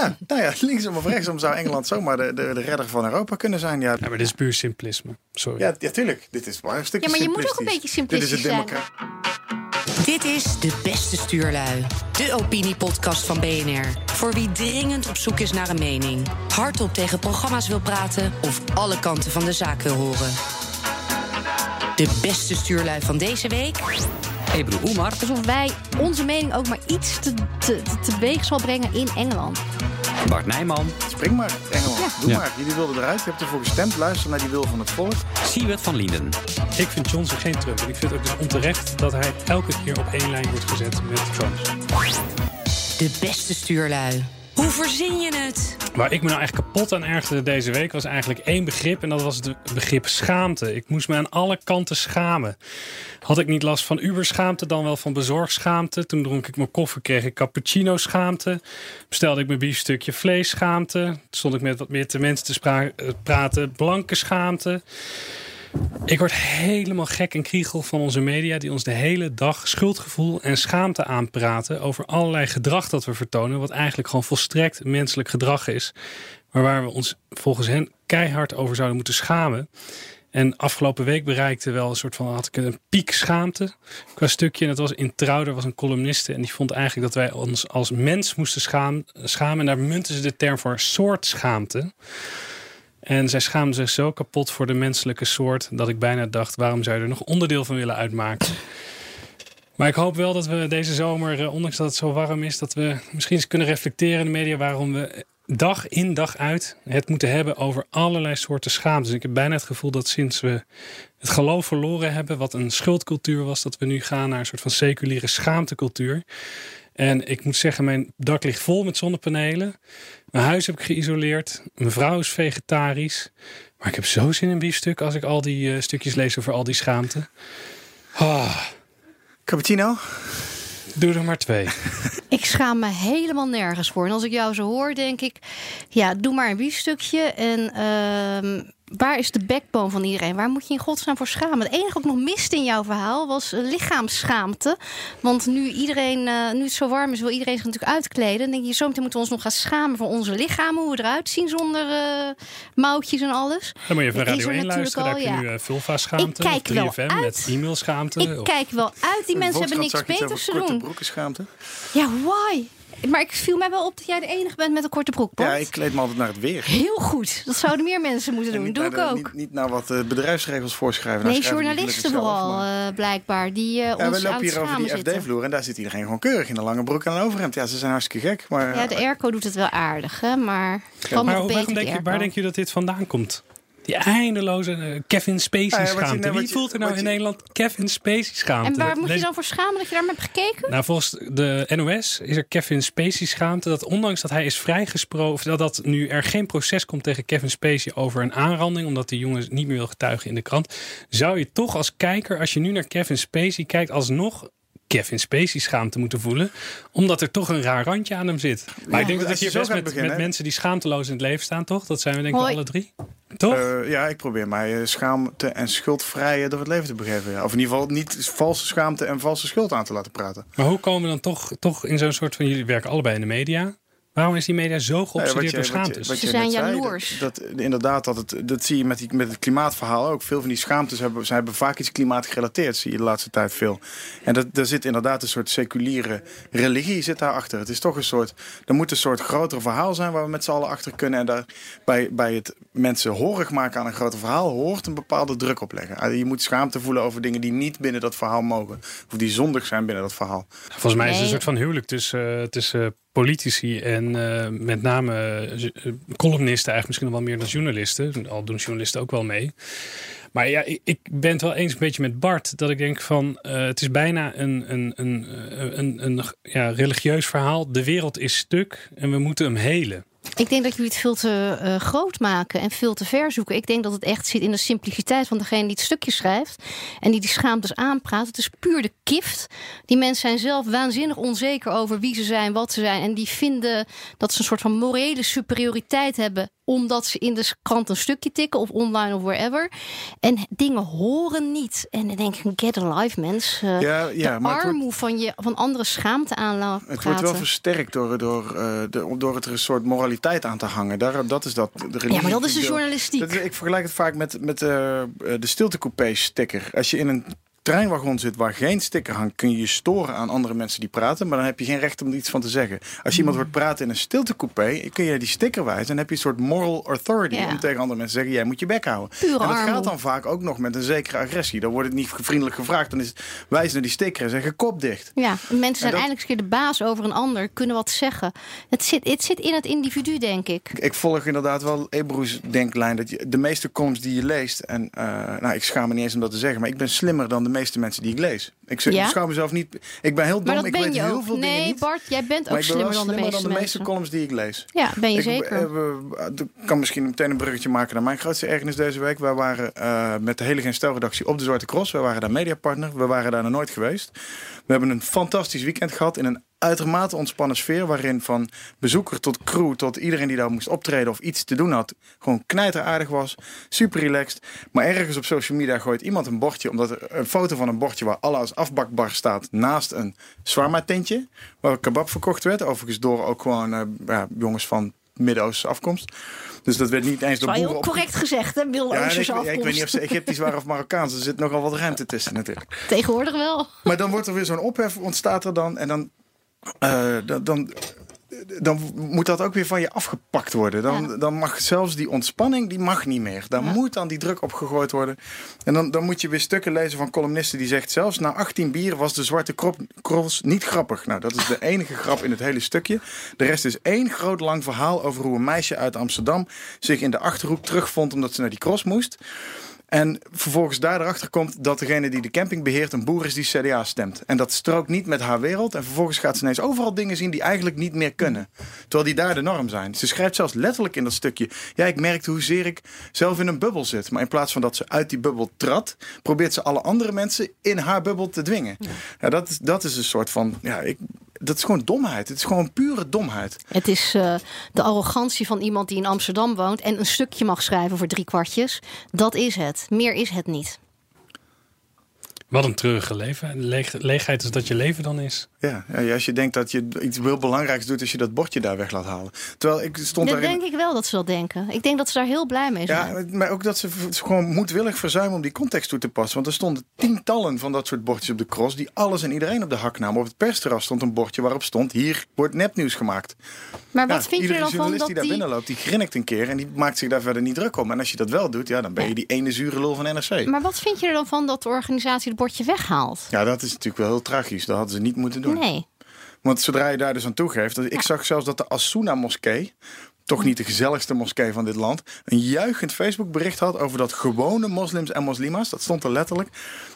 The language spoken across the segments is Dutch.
Ja, nou ja, linksom of rechtsom zou Engeland zomaar de, de, de redder van Europa kunnen zijn. Ja, Ja, maar dit is puur simplisme. Sorry. ja, ja tuurlijk. Dit is maar een stukje Ja, maar je moet ook een simplistisch. beetje Dit is het simplistisch zijn. Dit is De Beste Stuurlui. De opiniepodcast van BNR. Voor wie dringend op zoek is naar een mening. Hardop tegen programma's wil praten of alle kanten van de zaak wil horen. De beste stuurlui van deze week. Ebru Umar. Alsof wij onze mening ook maar iets te, te, te teweeg zal brengen in Engeland. Bart Nijman. Spring maar, Engeland. Ja. Doe Ja. maar. Jullie wilden eruit. Je hebt ervoor gestemd. Luister naar die wil van het volk. Siewert van Linden. Ik vind Johnson geen Trump. En ik vind het ook dus onterecht dat hij elke keer op één lijn wordt gezet met Trump. De beste stuurlui. Hoe verzin je het? Waar ik me nou echt kapot aan ergerde deze week was eigenlijk één begrip. En dat was het begrip schaamte. Ik moest me aan alle kanten schamen. Had ik niet last van Uberschaamte, dan wel van bezorgschaamte. Toen dronk ik mijn koffer, kreeg ik cappuccino schaamte. Bestelde ik mijn biefstukje vlees schaamte. Toen stond ik met wat meer te mensen te eh, praten, blanke schaamte. Ik word helemaal gek en kriegel van onze media die ons de hele dag schuldgevoel en schaamte aanpraten over allerlei gedrag dat we vertonen, wat eigenlijk gewoon volstrekt menselijk gedrag is, maar waar we ons volgens hen keihard over zouden moeten schamen. En afgelopen week bereikte wel een soort van had ik een piek schaamte qua stukje. En dat was in Trouw, was een columniste en die vond eigenlijk dat wij ons als mens moesten schamen. En daar munten ze de term voor soort schaamte. En zij schaamde zich zo kapot voor de menselijke soort dat ik bijna dacht: waarom zou je er nog onderdeel van willen uitmaken? Maar ik hoop wel dat we deze zomer, eh, ondanks dat het zo warm is, dat we misschien eens kunnen reflecteren in de media waarom we dag in dag uit het moeten hebben over allerlei soorten schaamte. Dus ik heb bijna het gevoel dat sinds we het geloof verloren hebben, wat een schuldcultuur was, dat we nu gaan naar een soort van seculiere schaamtecultuur. En ik moet zeggen, mijn dak ligt vol met zonnepanelen. Mijn huis heb ik geïsoleerd. Mijn vrouw is vegetarisch. Maar ik heb zo zin in biefstuk als ik al die eh, stukjes lees over al die schaamte. Ah, Cappuccino? doe er maar twee. Ik schaam me helemaal nergens voor. En als ik jou zo hoor, denk ik... Ja, doe maar een biefstukje. En ehm, waar is de backbone van iedereen? Waar moet je in godsnaam voor schamen? Het enige wat ik nog miste in jouw verhaal was eh, lichaamsschaamte. Want nu, iedereen, eh, nu het zo warm is, wil iedereen zich natuurlijk uitkleden. Dan denk je, zometeen moeten we ons nog gaan schamen voor onze lichamen. Hoe we eruit zien zonder eh, mouwtjes en alles. Dan moet je even Dat naar is Radio er 1 luisteren. Daar heb je natuurlijk nu uh, Vulva-schaamte. Ik kijk of 3FM wel met uit. e-mailschaamte. Ik of- kijk wel uit. Die mensen hebben niks beters te doen. broeken schaamte. Ja, why? Maar ik viel mij wel op dat jij de enige bent met een korte broek. Ja, ik kleed me altijd naar het weer. Heel goed. Dat zouden meer mensen moeten En doen. niet Doe naar ik de- ook. Niet, niet naar wat de bedrijfsregels voorschrijven. Nou, nee, journalisten vooral, maar- eh, blijkbaar. Die eh Ja, ons we lopen hier over die. FD-vloer en daar zit iedereen gewoon keurig in een lange broek en een overhemd. Ja, ze zijn hartstikke gek. Maar Ja, de airco doet het wel aardig, hè? Maar kan Maar nog hoe- beter, waarom denk je, waar denk je dat dit vandaan komt? Die eindeloze eh, Kevin Spacey Ah, ja, wat je- schaamte. Wie je- voelt er nou in je- Nederland Kevin Spacey schaamte? En waar moet je dan voor schamen dat je daar hebt gekeken? Nou, volgens de NOS is er Kevin Spacey schaamte dat ondanks dat hij is vrijgesproken, dat, dat nu er geen proces komt tegen Kevin Spacey over een aanranding, omdat die jongen niet meer wil getuigen in de krant, zou je toch als kijker, als je nu naar Kevin Spacey kijkt, alsnog Kevin Spacey schaamte moeten voelen, omdat er toch een raar randje aan hem zit. Maar ik denk dat ik je hier zo best gaat met, beginnen, met mensen die schaamteloos in het leven staan, toch? Dat zijn we denk ik alle drie. Toch? Eh, ja, ik probeer mij eh, schaamte en schuldvrij door het leven te begeven. Ja. Of in ieder geval niet valse schaamte en valse schuld aan te laten praten. maar hoe komen we dan toch, toch in zo'n soort van, jullie werken allebei in de media. Waarom is die media zo geobsedeerd door wat je- wat je- schaamtes? Ze zijn jaloers. Dat, dat, inderdaad, dat, het, dat zie je met, die, met het klimaatverhaal ook. Veel van die schaamtes hebben, ze hebben vaak iets klimaatgerelateerd, zie je de laatste tijd veel. En dat, daar zit inderdaad een soort seculiere religie zit daarachter. Het is toch een soort, er moet een soort groter verhaal zijn waar we met z'n allen achter kunnen. En daar, bij, bij het mensen horig maken aan een groter verhaal hoort een bepaalde druk opleggen. Ah, Je moet schaamte voelen over dingen die niet binnen dat verhaal mogen. Of die zondig zijn binnen dat verhaal. Volgens mij is het een soort van huwelijk tussen, eh, tussen politici en eh, met name eh, eh, columnisten, eigenlijk misschien nog wel meer dan journalisten. Al doen journalisten ook wel mee. Maar ja, ik, ben het wel eens een beetje met Bart. Dat ik denk van het is bijna een, een, een, een, een, ja, religieus verhaal. De wereld is stuk en we moeten hem helen. Ik denk dat jullie het veel te uh, groot maken en veel te ver zoeken. Ik denk dat het echt zit in de simpliciteit van degene die het stukje schrijft. En die die schaamtes aanpraat. Het is puur de kift. Die mensen zijn zelf waanzinnig onzeker over wie ze zijn, wat ze zijn. En die vinden dat ze een soort van morele superioriteit hebben omdat ze in de krant een stukje tikken of online of wherever. En dingen horen niet. En dan denk ik, get a life, mens. Uh, ja, ja, de maar armoe van, je, van andere schaamte aan Het wordt wel versterkt door, door, uh, de, door het soort moraliteit aan te hangen. Daar, dat is dat. De ja, maar dat is de journalistiek. Dat, ik vergelijk het vaak met, met uh, de stiltecoupé-sticker. Als je in een treinwagon zit waar geen sticker hangt, kun je je storen aan andere mensen die praten. Maar dan heb je geen recht om er iets van te zeggen. Als je iemand hoort praten in een stiltecoupé, kun je die sticker wijzen. En heb je een soort moral authority om tegen andere mensen te zeggen: jij moet je bek houden. Pure en dat armoe. gaat dan vaak ook nog met een zekere agressie. Dan wordt het niet vriendelijk gevraagd. Dan is het wijzen naar die sticker en zeggen: kop dicht. Ja, mensen zijn dat... eindelijk eens keer de baas over een ander, kunnen wat zeggen. Het zit, het zit in het individu, denk ik. Ik volg inderdaad wel Ebroes denklijn. Dat je de meeste columns die je leest, en uh, nou, ik schaam me niet eens om dat te zeggen, maar ik ben slimmer dan de meeste mensen die ik lees. Ik, ja? schouw mezelf niet. Ik ben heel dom. ik weet heel ook. veel nee, dingen niet. Bart, jij bent ook slimmer, dan de meeste dan de meeste columns die ik lees. Ja, ben je ik, zeker. Ik kan misschien meteen een bruggetje maken naar mijn grootste ergernis deze week. Wij waren uh, met de hele Geen Stelredactie op de Zwarte Cross. We waren daar mediapartner. We waren daar nog nooit geweest. We hebben een fantastisch weekend gehad in een uitermate ontspannen sfeer. Waarin van bezoeker tot crew tot iedereen die daar moest optreden of iets te doen had. Gewoon knijteraardig was. Super relaxed. Maar ergens op social media gooit iemand een bordje. Omdat er een foto van een bordje waar alles afbakbar staat. Naast een zwarma tentje. Waar kebab verkocht werd. Overigens door ook gewoon uh, ja, jongens van Midden-Oosterse afkomst. Dus dat werd niet eens door boeren... Heel correct gezegd, hè? Midden-Oosterse ja, afkomst. Ja, ik weet niet of ze Egyptisch waren of Marokkaans. Er zit nogal wat ruimte tussen natuurlijk. Tegenwoordig wel. Maar dan wordt er weer zo'n ophef ontstaat er dan. En dan, uh, dan, dan dan moet dat ook weer van je afgepakt worden. Dan, ja. dan mag zelfs die ontspanning, die mag niet meer. Daar ja. moet dan die druk op gegooid worden. En dan, dan moet je weer stukken lezen van columnisten die zegt... zelfs na 18 bier was de zwarte cross niet grappig. Nou, dat is de enige grap in het hele stukje. De rest is één groot lang verhaal over hoe een meisje uit Amsterdam... zich in de Achterhoek terugvond omdat ze naar die cross moest. En vervolgens daar erachter komt dat degene die de camping beheert een boer is die CDA stemt. En dat strookt niet met haar wereld. En vervolgens gaat ze ineens overal dingen zien die eigenlijk niet meer kunnen. Terwijl die daar de norm zijn. Ze schrijft zelfs letterlijk in dat stukje. Ja, ik merkte hoezeer ik zelf in een bubbel zit. Maar in plaats van dat ze uit die bubbel trad, probeert ze alle andere mensen in haar bubbel te dwingen. Ja. ja dat, is, dat is een soort van. Ja, ik, dat is gewoon domheid. Het is gewoon pure domheid. Het is uh, de arrogantie van iemand die in Amsterdam woont en een stukje mag schrijven voor drie kwartjes. Dat is het. Meer is het niet. Wat een treurige leven. Leeg, leegheid is dat je leven dan is. Ja, ja, als je denkt dat je iets heel belangrijks doet... als je dat bordje daar weg laat halen. Terwijl ik stond dat daarin... denk ik wel dat ze dat denken. Ik denk dat ze daar heel blij mee zijn. Ja, maar ook dat ze gewoon moedwillig verzuimen om die context toe te passen. Want er stonden tientallen van dat soort bordjes op de cross... die alles en iedereen op de hak namen. Op het persterras stond een bordje waarop stond... hier wordt nepnieuws gemaakt. Maar wat vind je er dan van dat die daar die... binnenloopt, die grinnikt een keer... en die maakt zich daar verder niet druk om. En als je dat wel doet, ja, dan ben je die ene zure lul van NRC. Maar wat vind je er dan van dat de organisatie bordje weghaalt? Ja, dat is natuurlijk wel heel tragisch. Dat hadden ze niet moeten doen. Nee. Want zodra je daar dus aan toegeeft... Ik ja. zag zelfs dat de Asuna-moskee... toch niet de gezelligste moskee van dit land... een juichend Facebook-bericht had over dat gewone moslims en moslima's... dat stond er letterlijk...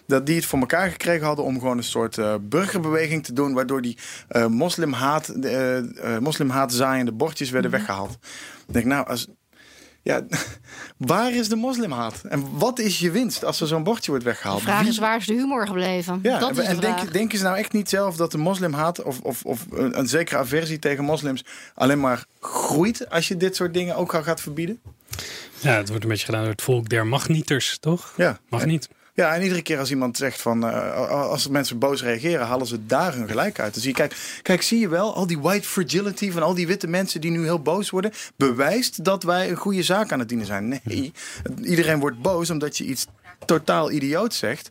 dat die het voor elkaar gekregen hadden... om gewoon een soort uh, burgerbeweging te doen... waardoor die uh, moslimhaat, uh, moslimhaat zaaiende bordjes werden -hmm. weggehaald. Ik denk, nou, als... Ja, waar is de moslimhaat? En wat is je winst als er zo'n bordje wordt weggehaald? De vraag is, waar is de humor gebleven? Ja, dat is en denk, denken ze nou echt niet zelf dat de moslimhaat... of, of, of een, een zekere aversie tegen moslims... alleen maar groeit als je dit soort dingen ook al gaat verbieden? Ja, het wordt een beetje gedaan door het volk der magnieters, toch? Ja. Mag niet. Ja, en iedere keer als iemand zegt van... Uh, als mensen boos reageren, halen ze daar hun gelijk uit. Zie je, kijk, kijk, zie je wel, al die white fragility van al die witte mensen die nu heel boos worden... bewijst dat wij een goede zaak aan het dienen zijn. Nee, iedereen wordt boos omdat je iets totaal idioot zegt.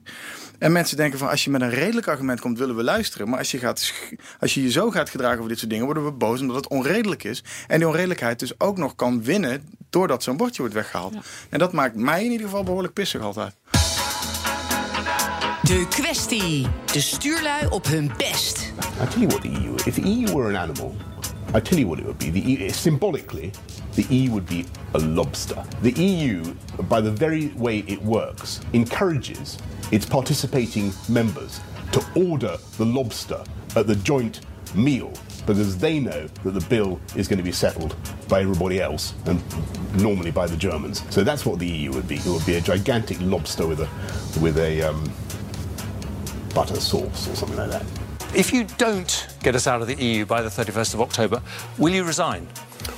En mensen denken van, als je met een redelijk argument komt, willen we luisteren. Maar als je, gaat, als je je zo gaat gedragen over dit soort dingen, worden we boos omdat het onredelijk is. En die onredelijkheid dus ook nog kan winnen doordat zo'n bordje wordt weggehaald. Ja. En dat maakt mij in ieder geval behoorlijk pissig altijd. De kwestie. De stuurlui op hun best. I tell you what the EU. If the EU were an animal, I tell you what it would be. The EU, symbolically, the EU would be a lobster. The EU, by the very way it works, encourages its participating members to order the lobster at the joint meal because they know that the bill is going to be settled by everybody else and normally by the Germans. So that's what the EU would be. It would be a gigantic lobster with a with a um, butter sauce or something like that. If you don't get us out of the EU by the 31st of October, will you resign?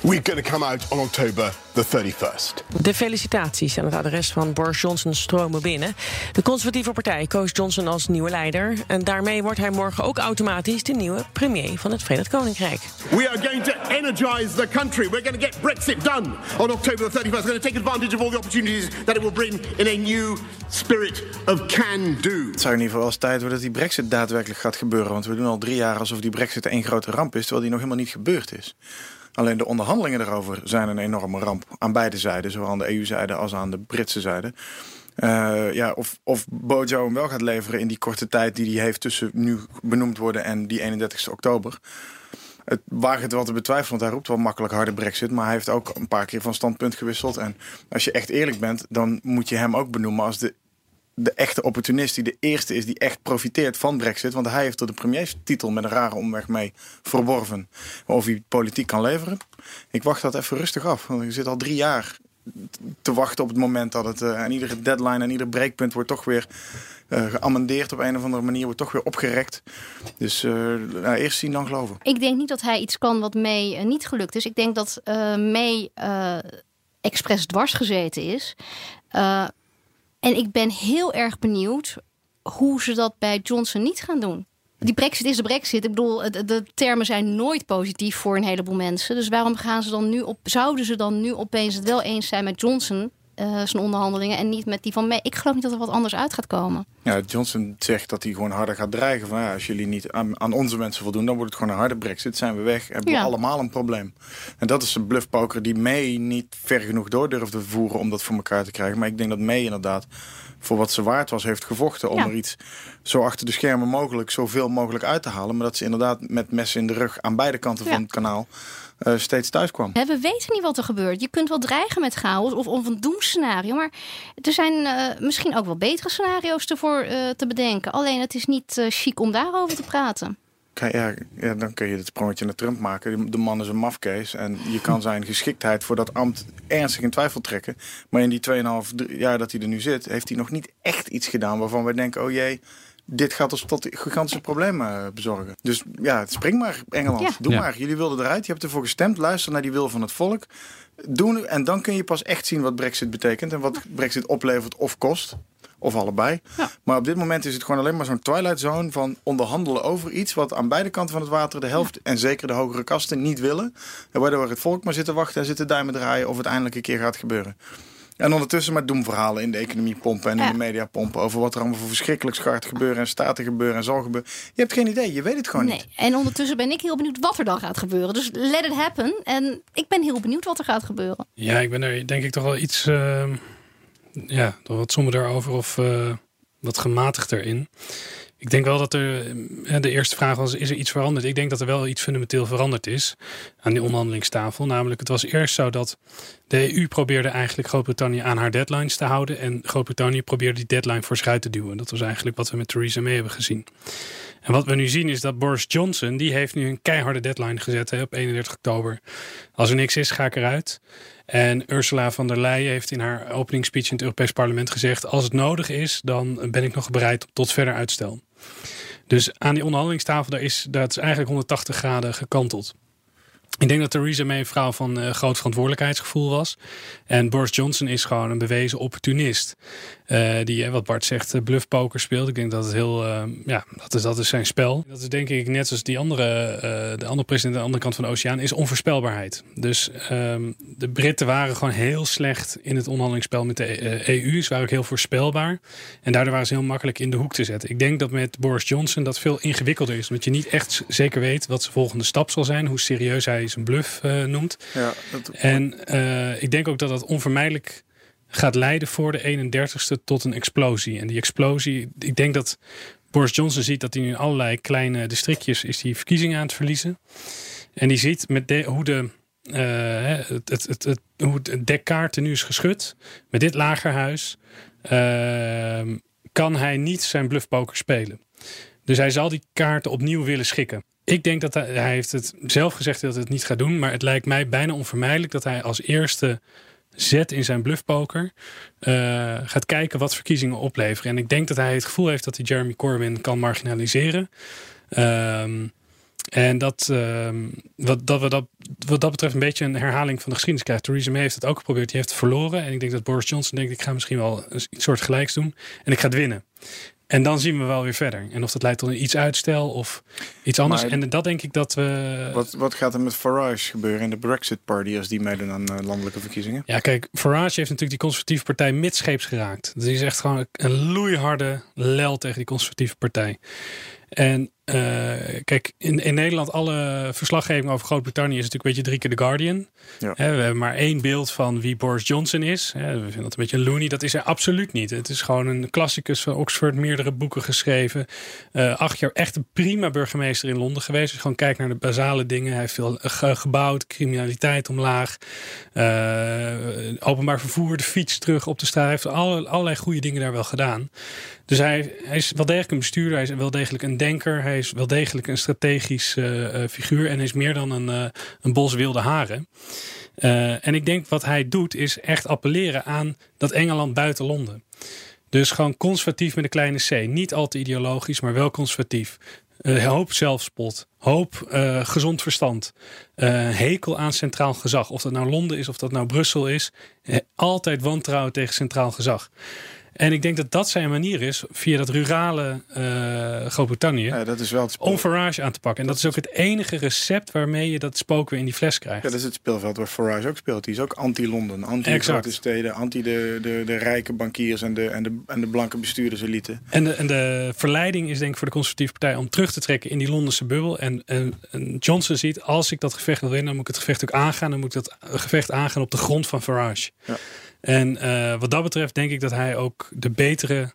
We're going to come out on October the 31st. De felicitaties aan het adres van Boris Johnson stromen binnen. De conservatieve partij koos Johnson als nieuwe leider. En daarmee wordt hij morgen ook automatisch de nieuwe premier van het Verenigd Koninkrijk. We are going to energize the country. We're going to get Brexit done on October the 31st. We're going to take advantage of all the opportunities that it will bring in a new spirit of can do. Het zou in ieder geval wel eens tijd worden dat die brexit daadwerkelijk gaat gebeuren. Want we doen al drie jaar alsof die brexit één grote ramp is... terwijl die nog helemaal niet gebeurd is. Alleen de onderhandelingen daarover zijn een enorme ramp. Aan beide zijden, zowel aan de EU-zijde als aan de Britse zijde. Uh, ja, of, of Bojo hem wel gaat leveren in die korte tijd die hij heeft tussen nu benoemd worden en die 31 oktober. Het waagt wel te betwijfelen, want hij roept wel makkelijk harde brexit. Maar hij heeft ook een paar keer van standpunt gewisseld. En als je echt eerlijk bent, dan moet je hem ook benoemen als de de echte opportunist die de eerste is die echt profiteert van Brexit. Want hij heeft er de premierstitel met een rare omweg mee verworven. Of hij politiek kan leveren. Ik wacht dat even rustig af. Want ik zit al drie jaar te wachten op het moment dat het uh, aan iedere deadline en ieder breekpunt wordt toch weer uh, geamendeerd op een of andere manier, wordt toch weer opgerekt. Dus uh, nou, eerst zien dan geloven. Ik denk niet dat hij iets kan wat May niet gelukt is. Ik denk dat May expres dwars gezeten is. En ik ben heel erg benieuwd hoe ze dat bij Johnson niet gaan doen. Die brexit is de brexit. Ik bedoel, de, termen zijn nooit positief voor een heleboel mensen. Dus waarom gaan ze dan nu op, zouden ze dan nu opeens het wel eens zijn met Johnson, uh, zijn onderhandelingen, en niet met die van mij? Ik geloof niet dat er wat anders uit gaat komen. Ja, Johnson zegt dat hij gewoon harder gaat dreigen. Van ja, als jullie niet aan, aan, onze mensen voldoen, dan wordt het gewoon een harde brexit. Zijn we weg, hebben we allemaal een probleem. En dat is een bluffpoker die May niet ver genoeg door durfde voeren om dat voor elkaar te krijgen. Maar ik denk dat May inderdaad voor wat ze waard was, heeft gevochten om er iets zo achter de schermen mogelijk, zoveel mogelijk uit te halen. Maar dat ze inderdaad met messen in de rug aan beide kanten van het kanaal uh, steeds thuis kwam. we weten niet wat er gebeurt. Je kunt wel dreigen met chaos of, of een doemscenario. Maar er zijn uh, misschien ook wel betere scenario's ervoor uh, te bedenken. Alleen het is niet chic om daarover te praten. Ja, ja, dan kun je het sprongetje naar Trump maken. De man is een mafkees en je kan zijn geschiktheid voor dat ambt ernstig in twijfel trekken. Maar in die 2,5 jaar dat hij er nu zit, heeft hij nog niet echt iets gedaan waarvan we denken: oh jee, dit gaat ons tot gigantische problemen bezorgen. Dus ja, spring maar, Engeland. Doe maar. Jullie wilden eruit. Je hebt ervoor gestemd. Luister naar die wil van het volk. Doen, en dan kun je pas echt zien wat Brexit betekent en wat Brexit oplevert of kost. Of allebei. Maar op dit moment is het gewoon alleen maar zo'n twilight zone van onderhandelen over iets wat aan beide kanten van het water de helft en zeker de hogere kasten niet willen. En waardoor het volk maar zit te wachten en zit te duimen draaien of het eindelijk een keer gaat gebeuren. En ondertussen maar doemverhalen in de economie pompen en in de media pompen over wat er allemaal voor verschrikkelijk gaat gebeuren en staat te gebeuren en zal gebeuren. Je hebt geen idee, je weet het gewoon nee. niet. En ondertussen ben ik heel benieuwd wat er dan gaat gebeuren. Dus let it happen. En ik ben heel benieuwd wat er gaat gebeuren. Ja, ik ben er denk ik toch wel iets, uh, ja, toch wat somberder over of uh, wat gematigder in. Ik denk wel dat er. De eerste vraag was: is er iets veranderd? Ik denk dat er wel iets fundamenteel veranderd is aan die onderhandelingstafel. Namelijk, het was eerst zo dat de EU probeerde eigenlijk Groot-Brittannië aan haar deadlines te houden. En Groot-Brittannië probeerde die deadline voor zich uit te duwen. Dat was eigenlijk wat we met Theresa May hebben gezien. En wat we nu zien is dat Boris Johnson, die heeft nu een keiharde deadline gezet hè, op 31 oktober. Als er niks is, ga ik eruit. En Ursula von der Leyen heeft in haar openingsspeech in het Europees Parlement gezegd: als het nodig is, dan ben ik nog bereid tot verder uitstel. Dus aan die onderhandelingstafel, daar is, dat is eigenlijk 180 graden gekanteld. Ik denk dat Theresa May een vrouw van uh, groot verantwoordelijkheidsgevoel was. En Boris Johnson is gewoon een bewezen opportunist. Uh, die, wat Bart zegt, uh, bluffpoker speelt. Ik denk dat het heel, ja, dat is, dat is zijn spel. Dat is denk ik net zoals die andere, de andere president aan de andere kant van de oceaan, is onvoorspelbaarheid. Dus um, de Britten waren gewoon heel slecht in het onderhandelingsspel met de EU. Ze waren ook heel voorspelbaar. En daardoor waren ze heel makkelijk in de hoek te zetten. Ik denk dat met Boris Johnson dat veel ingewikkelder is. Omdat je niet echt zeker weet wat zijn volgende stap zal zijn. Hoe serieus hij zijn bluff noemt. Ja, dat... En ik denk ook dat dat onvermijdelijk gaat leiden voor de 31ste tot een explosie. En die explosie, ik denk dat Boris Johnson ziet dat hij nu in allerlei kleine districtjes is die verkiezingen aan het verliezen. En die ziet met hoe de uh, het, het, het, het, hoe het dekkaart nu is geschud met dit lagerhuis, kan hij niet zijn bluffpoker spelen. Dus hij zal die kaarten opnieuw willen schikken. ik denk dat hij, hij heeft het zelf gezegd dat hij het niet gaat doen. Maar het lijkt mij bijna onvermijdelijk dat hij als eerste zet in zijn bluffpoker. eh, gaat kijken wat verkiezingen opleveren. En ik denk dat hij het gevoel heeft dat hij Jeremy Corbyn kan marginaliseren. Ehm, en dat, ehm, wat, dat dat, wat dat betreft een beetje een herhaling van de geschiedenis krijgt. Theresa May heeft het ook geprobeerd. Die heeft verloren. En ik denk dat Boris Johnson denkt, ik ga misschien wel een soort gelijks doen. En ik ga het winnen. En dan zien we wel weer verder. En of dat leidt tot iets uitstel of iets anders. Maar- en dat denk ik dat we... Wat, wat gaat er met Farage gebeuren in de Brexit Party als die meedoen aan eh, landelijke verkiezingen? Ja, kijk, Farage heeft natuurlijk die conservatieve partij midscheeps geraakt. Dat is echt gewoon een loeiharde lel tegen die conservatieve partij. En eh, kijk, in, in Nederland, alle verslaggeving over Groot-Brittannië is natuurlijk een beetje drie keer The Guardian. Ja. We hebben maar één beeld van wie Boris Johnson is. We vinden dat een beetje een loony. Dat is hij absoluut niet. Het is gewoon een klassicus van Oxford, meerdere boeken geschreven. Eh, acht jaar echt een prima burgemeester in Londen geweest. Je gewoon kijkt naar de basale dingen. Hij heeft veel ge- gebouwd, criminaliteit omlaag. eh, openbaar vervoer, de fiets terug op de straat. Hij heeft alle, allerlei goede dingen daar wel gedaan. Dus hij, hij is wel degelijk een bestuurder. Hij is wel degelijk een denker. Hij is wel degelijk een strategisch eh, eh, figuur. En is meer dan een, eh, een bos wilde haren. En ik denk wat hij doet is echt appelleren aan dat Engeland buiten Londen. Dus gewoon conservatief met een kleine c. Niet al te ideologisch, maar wel conservatief. Hoop zelfspot. Hoop gezond verstand. Hekel aan centraal gezag. Of dat nou Londen is of dat nou Brussel is. Altijd wantrouwen tegen centraal gezag. En ik denk dat dat zijn manier is via dat rurale eh, Groot-Brittannië. Ja, dat is wel het speel- om Farage aan te pakken. En dat is ook het enige recept waarmee je dat spook weer in die fles krijgt. Ja, dat is het speelveld waar Farage ook speelt. Die is ook anti-Londen, anti-grote steden, anti de, de, de rijke bankiers en de, en de, en de blanke bestuurderselite. En de, en de verleiding is denk ik voor de conservatieve partij om terug te trekken in die Londense bubbel. En, en, en Johnson ziet, als ik dat gevecht wil winnen, dan moet ik het gevecht ook aangaan. Dan moet ik dat gevecht aangaan op de grond van Farage. Ja. En eh, wat dat betreft denk ik dat hij ook de betere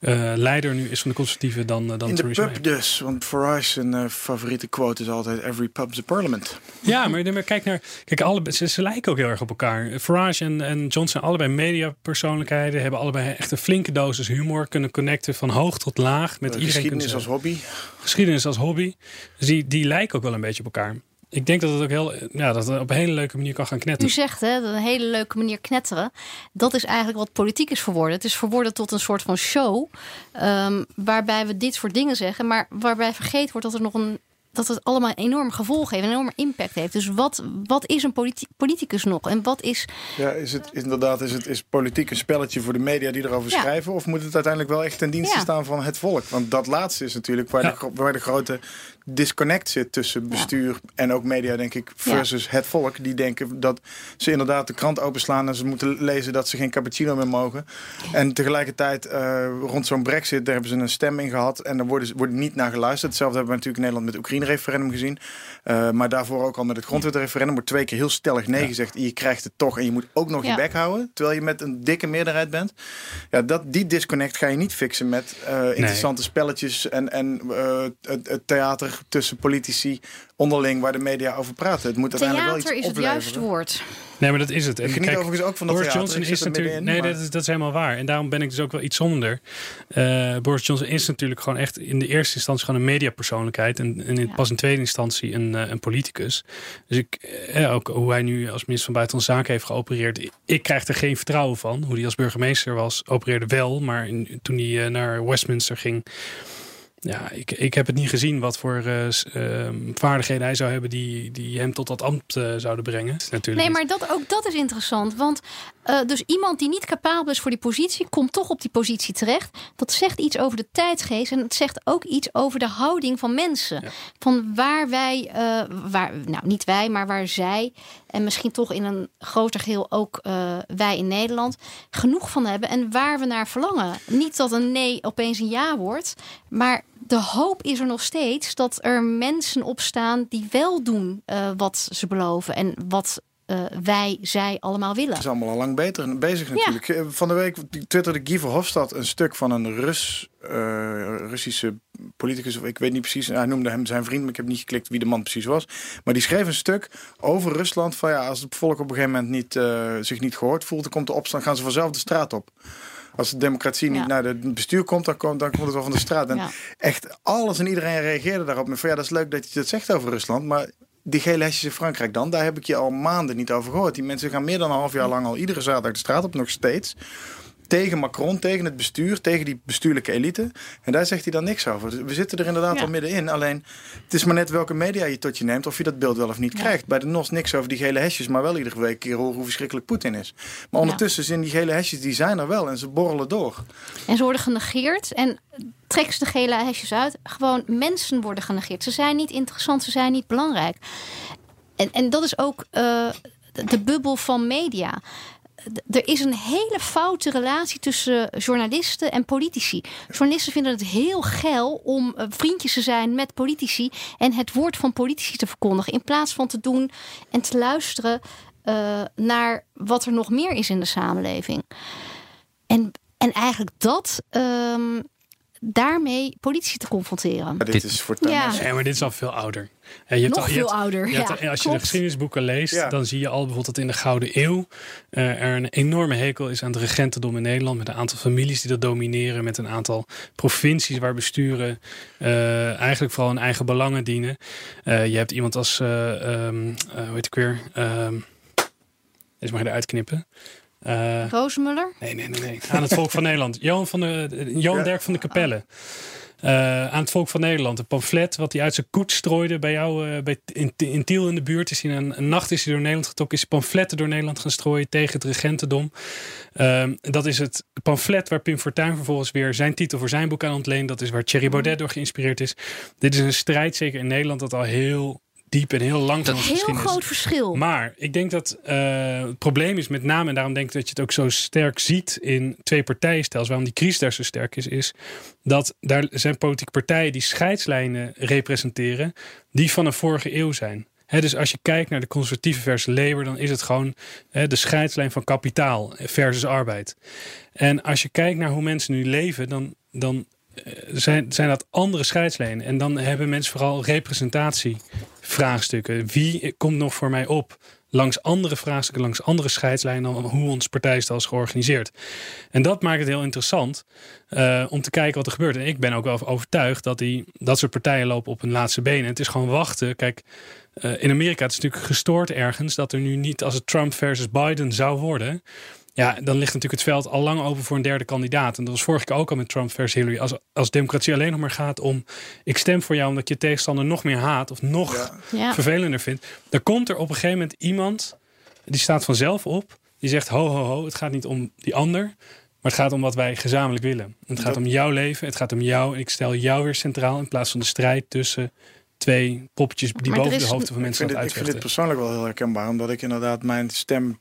eh, leider nu is van de conservatieven dan, eh, dan In de Theresa pub May. dus, want Farage zijn favoriete quote is altijd every pub's a parliament. Ja, maar, maar kijk naar. Kijk, alle, ze, ze lijken ook heel erg op elkaar. Farage en, en Johnson zijn allebei mediapersoonlijkheden. Hebben allebei echt een flinke dosis humor. Kunnen connecten van hoog tot laag. Met iedereen geschiedenis als hobby. geschiedenis als hobby. Dus die, die lijken ook wel een beetje op elkaar. Ik denk dat het ook heel, ja, dat op een hele leuke manier kan gaan U knetten. zegt hè, dat een hele leuke manier knetteren. Dat is eigenlijk wat politiek is verworden. Het is verworden tot een soort van show. ehm, waarbij we dit soort dingen zeggen. Maar waarbij vergeten wordt dat er nog een. Dat het allemaal een enorm gevolg heeft, een enorme impact heeft. Dus wat, wat is een politi- politicus nog? En wat is. Ja, is het is inderdaad is het is politiek een spelletje voor de media die erover Ja. schrijven? Of moet het uiteindelijk wel echt ten dienste Ja. staan van het volk? Want dat laatste is natuurlijk waar, Ja. de, waar de grote disconnect zit tussen bestuur en ook media, denk ik, versus het volk. Die denken dat ze inderdaad de krant openslaan en ze moeten lezen dat ze geen cappuccino meer mogen. En tegelijkertijd eh, rond zo'n brexit, daar hebben ze een stem in gehad en daar worden, ze- wordt niet naar geluisterd. Hetzelfde hebben we natuurlijk in Nederland met het Oekraïne-referendum gezien. Eh, maar daarvoor ook al met het grondwetreferendum wordt twee keer heel stellig nee gezegd. En je krijgt het toch en je moet ook nog Ja. je bek houden, terwijl je met een dikke meerderheid bent. Ja, dat, die disconnect ga je niet fixen met eh, interessante spelletjes en, en eh, het, het theater tussen politici onderling waar de media over praten. Het moet uiteindelijk wel iets Theater is het juiste woord. Nee, maar dat is het. En Ik geniet overigens ook van dat Boris theater. Johnson is natuurlijk. nee, maar- dat is, dat is helemaal waar. En daarom ben ik dus ook wel iets zonder. Eh, Boris Johnson is natuurlijk gewoon echt in de eerste instantie gewoon een mediapersoonlijkheid. En, en in, Ja. pas in tweede instantie een, eh, een politicus. Dus ik, eh, ook hoe hij nu als minister van Buitenlandse Zaken heeft geopereerd. ik- Ik krijg er geen vertrouwen van. Hoe hij als burgemeester was, opereerde wel. Maar in- toen hij naar Westminster ging. Ja, ik, ik heb het niet gezien wat voor eh, ehm, vaardigheden hij zou hebben die, die hem tot dat ambt eh, zouden brengen. Natuurlijk Nee, maar dat, ook dat is interessant. Want eh, dus iemand die niet capabel is voor die positie, komt toch op die positie terecht. Dat zegt iets over de tijdsgeest. En het zegt ook iets over de houding van mensen. Van waar wij, waar, nou niet wij, maar waar zij. En misschien toch in een groter geheel ook wij in Nederland. Genoeg van hebben en waar we naar verlangen. Niet dat een nee opeens een ja wordt. Maar de hoop is er nog steeds dat er mensen opstaan die wel doen eh, wat ze beloven. En wat eh, wij, zij allemaal willen. Het is allemaal al lang beter bezig natuurlijk. Eh, Van de week twitterde Guy Verhofstadt een stuk van een Rus, Russische politicus. Of ik weet niet precies. Hij noemde hem zijn vriend, maar ik heb niet geklikt wie de man precies was. Maar die schreef een stuk over Rusland. Van ja, als het volk op een gegeven moment niet, zich niet gehoord voelt, dan komt de opstand, gaan ze vanzelf de straat op. Als de democratie niet Ja. naar het bestuur komt, dan komt, dan komt het wel van de straat. En Ja. echt alles en iedereen reageerde daarop. Met van ja, dat is leuk dat je dat zegt over Rusland, maar die gele hesjes in Frankrijk dan, daar heb ik je al maanden niet over gehoord. Die mensen gaan meer dan een half jaar lang al iedere zaterdag de straat op, nog steeds. Tegen Macron, tegen het bestuur, tegen die bestuurlijke elite. En daar zegt hij dan niks over. We zitten er inderdaad Ja. al middenin. Alleen, het is maar net welke media je tot je neemt... of je dat beeld wel of niet krijgt. Bij de NOS niks over die gele hesjes... maar wel iedere week keer horen hoe verschrikkelijk Poetin is. Maar ondertussen zijn die gele hesjes, die zijn er wel... en ze borrelen door. En ze worden genegeerd. En trek ze de gele hesjes uit. Gewoon mensen worden genegeerd. Ze zijn niet interessant, ze zijn niet belangrijk. En, en dat is ook eh, de bubbel van media. Er is een hele foute relatie tussen journalisten en politici. Journalisten vinden het heel geil om eh, vriendjes te zijn met politici en het woord van politici te verkondigen. In plaats van te doen en te luisteren eh, naar wat er nog meer is in de samenleving. En, en eigenlijk dat, ehm, daarmee politici te confronteren. Maar dit is voor Ja. Nee, maar dit is al veel ouder. En je hebt Nog al- je veel hebt- ouder, je hebt- ja, als je de geschiedenisboeken leest, Ja. dan zie je al bijvoorbeeld dat in de Gouden Eeuw eh, er een enorme hekel is aan het regentendom in Nederland. Met een aantal families die dat domineren. Met een aantal provincies waar besturen eh, eigenlijk vooral hun eigen belangen dienen. Eh, je hebt iemand als, eh ehm eh, hoe heet ik weer? Ehm deze mag je eruit knippen. Eh, Rozenmuller? Nee, nee, nee, nee. Aan het volk van Nederland. Johan, van de, Johan Ja. Derk van de Capelle. Eh, aan het volk van Nederland. Een pamflet wat hij uit zijn koets strooide bij jou eh, bij, in, in Tiel in de buurt. Is hij een, een nacht is hij door Nederland getrokken. Is hij pamfletten door Nederland gaan strooien tegen het regentendom. Ehm, dat is het pamflet waar Pim Fortuyn vervolgens weer zijn titel voor zijn boek aan ontleent. Dat is waar Thierry Baudet door geïnspireerd is. Dit is een strijd, zeker in Nederland, dat al heel diep en heel lang van onze Heel geschiedenis groot verschil. maar ik denk dat eh, het probleem is met name, en daarom denk ik dat je het ook zo sterk ziet in twee partijenstelsels, waarom die crisis daar zo sterk is, is dat daar zijn politieke partijen die scheidslijnen representeren, die van een vorige eeuw zijn. Dus als je kijkt naar de conservatieve versus Labour, dan is het gewoon de scheidslijn van kapitaal versus arbeid. En als je kijkt naar hoe mensen nu leven, dan, dan eh, zijn, zijn dat andere scheidslijnen. En dan hebben mensen vooral representatievraagstukken. Wie komt nog voor mij op? Langs andere vraagstukken, langs andere scheidslijnen dan hoe ons partijstel is georganiseerd. En dat maakt het heel interessant eh, om te kijken wat er gebeurt. En ik ben ook wel overtuigd dat die, dat soort partijen lopen op hun laatste benen. Het is gewoon wachten. Kijk, eh, in Amerika het is natuurlijk gestoord ergens dat er nu niet als het Trump versus Biden zou worden. Ja, dan ligt natuurlijk het veld al lang open voor een derde kandidaat. En dat was vorige keer ook al met Trump versus Hillary. Als, als democratie alleen nog maar gaat om... ik stem voor jou omdat je tegenstander nog meer haat... of nog Ja. Vervelender vindt... dan komt er op een gegeven moment iemand... die staat vanzelf op... die zegt ho, ho, ho, het gaat niet om die ander... maar het gaat om wat wij gezamenlijk willen. Het gaat om jouw leven, het gaat om jou... en ik stel jou weer centraal... in plaats van de strijd tussen twee poppetjes... die Maar boven is- de hoofden van Ik mensen vind, het ik vind dit persoonlijk wel heel herkenbaar. Omdat ik inderdaad mijn stem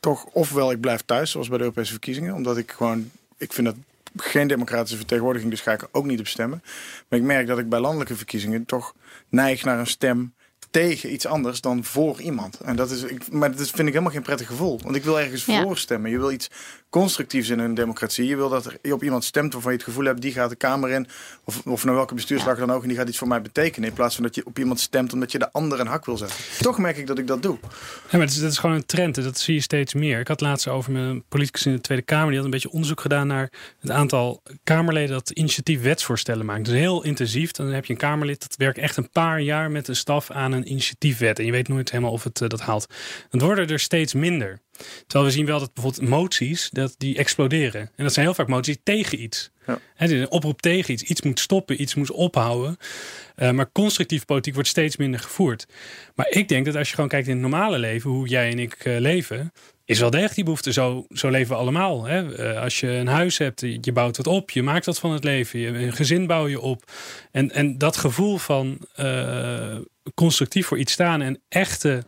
toch... ofwel ik blijf thuis, zoals bij de Europese verkiezingen. Omdat ik gewoon... Ik vind dat geen democratische vertegenwoordiging, dus ga ik er ook niet op stemmen. Maar ik merk dat ik bij landelijke verkiezingen toch neig naar een stem tegen iets anders dan voor iemand. En dat is, ik, maar dat vind ik helemaal geen prettig gevoel. Want ik wil ergens Ja. voor stemmen. Je wil iets constructiefs in een democratie. Je wil dat er op iemand stemt waarvan je het gevoel hebt... die gaat de Kamer in, of, of naar welke bestuurslag dan ook... en die gaat iets voor mij betekenen. In plaats van dat je op iemand stemt omdat je de ander een hak wil zetten. Toch merk ik dat ik dat doe. Ja, maar het is, dat is gewoon een trend. en Dat zie je steeds meer. Ik had laatst over een politicus in de Tweede Kamer. Die had een beetje onderzoek gedaan naar het aantal Kamerleden dat initiatief wetsvoorstellen maakt. Dus heel intensief. Dan heb je een Kamerlid dat werkt echt een paar jaar met de staf aan een initiatiefwet. En je weet nooit helemaal of het eh, dat haalt. Dan worden er steeds minder. Terwijl we zien wel dat bijvoorbeeld moties, dat die exploderen. En dat zijn heel vaak moties tegen iets. Ja. Dit is een oproep tegen iets. Iets moet stoppen, iets moet ophouden. Eh, maar constructief politiek wordt steeds minder gevoerd. Maar ik denk dat als je gewoon kijkt in het normale leven, hoe jij en ik eh, leven, is wel degelijk die behoefte. Zo, zo leven we allemaal. Hè? Eh, als je een huis hebt, je bouwt wat op, je maakt wat van het leven, je, een gezin bouw je op. En, en dat gevoel van constructief voor iets staan en echte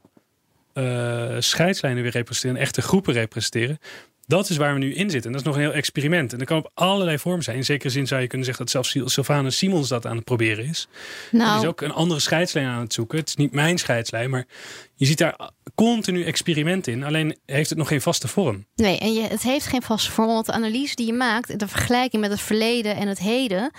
eh, scheidslijnen weer representeren, echte groepen representeren. Dat is waar we nu in zitten. En dat is nog een heel experiment. En dat kan op allerlei vormen zijn. In zekere zin zou je kunnen zeggen dat zelfs Sil- Sylvana Simons dat aan het proberen is. Die Nou, is ook een andere scheidslijn aan het zoeken. Het is niet mijn scheidslijn, maar je ziet daar continu experiment in. Alleen heeft het nog geen vaste vorm. nee, en je, het heeft geen vaste vorm. Want de analyse die je maakt, de vergelijking met het verleden en het heden,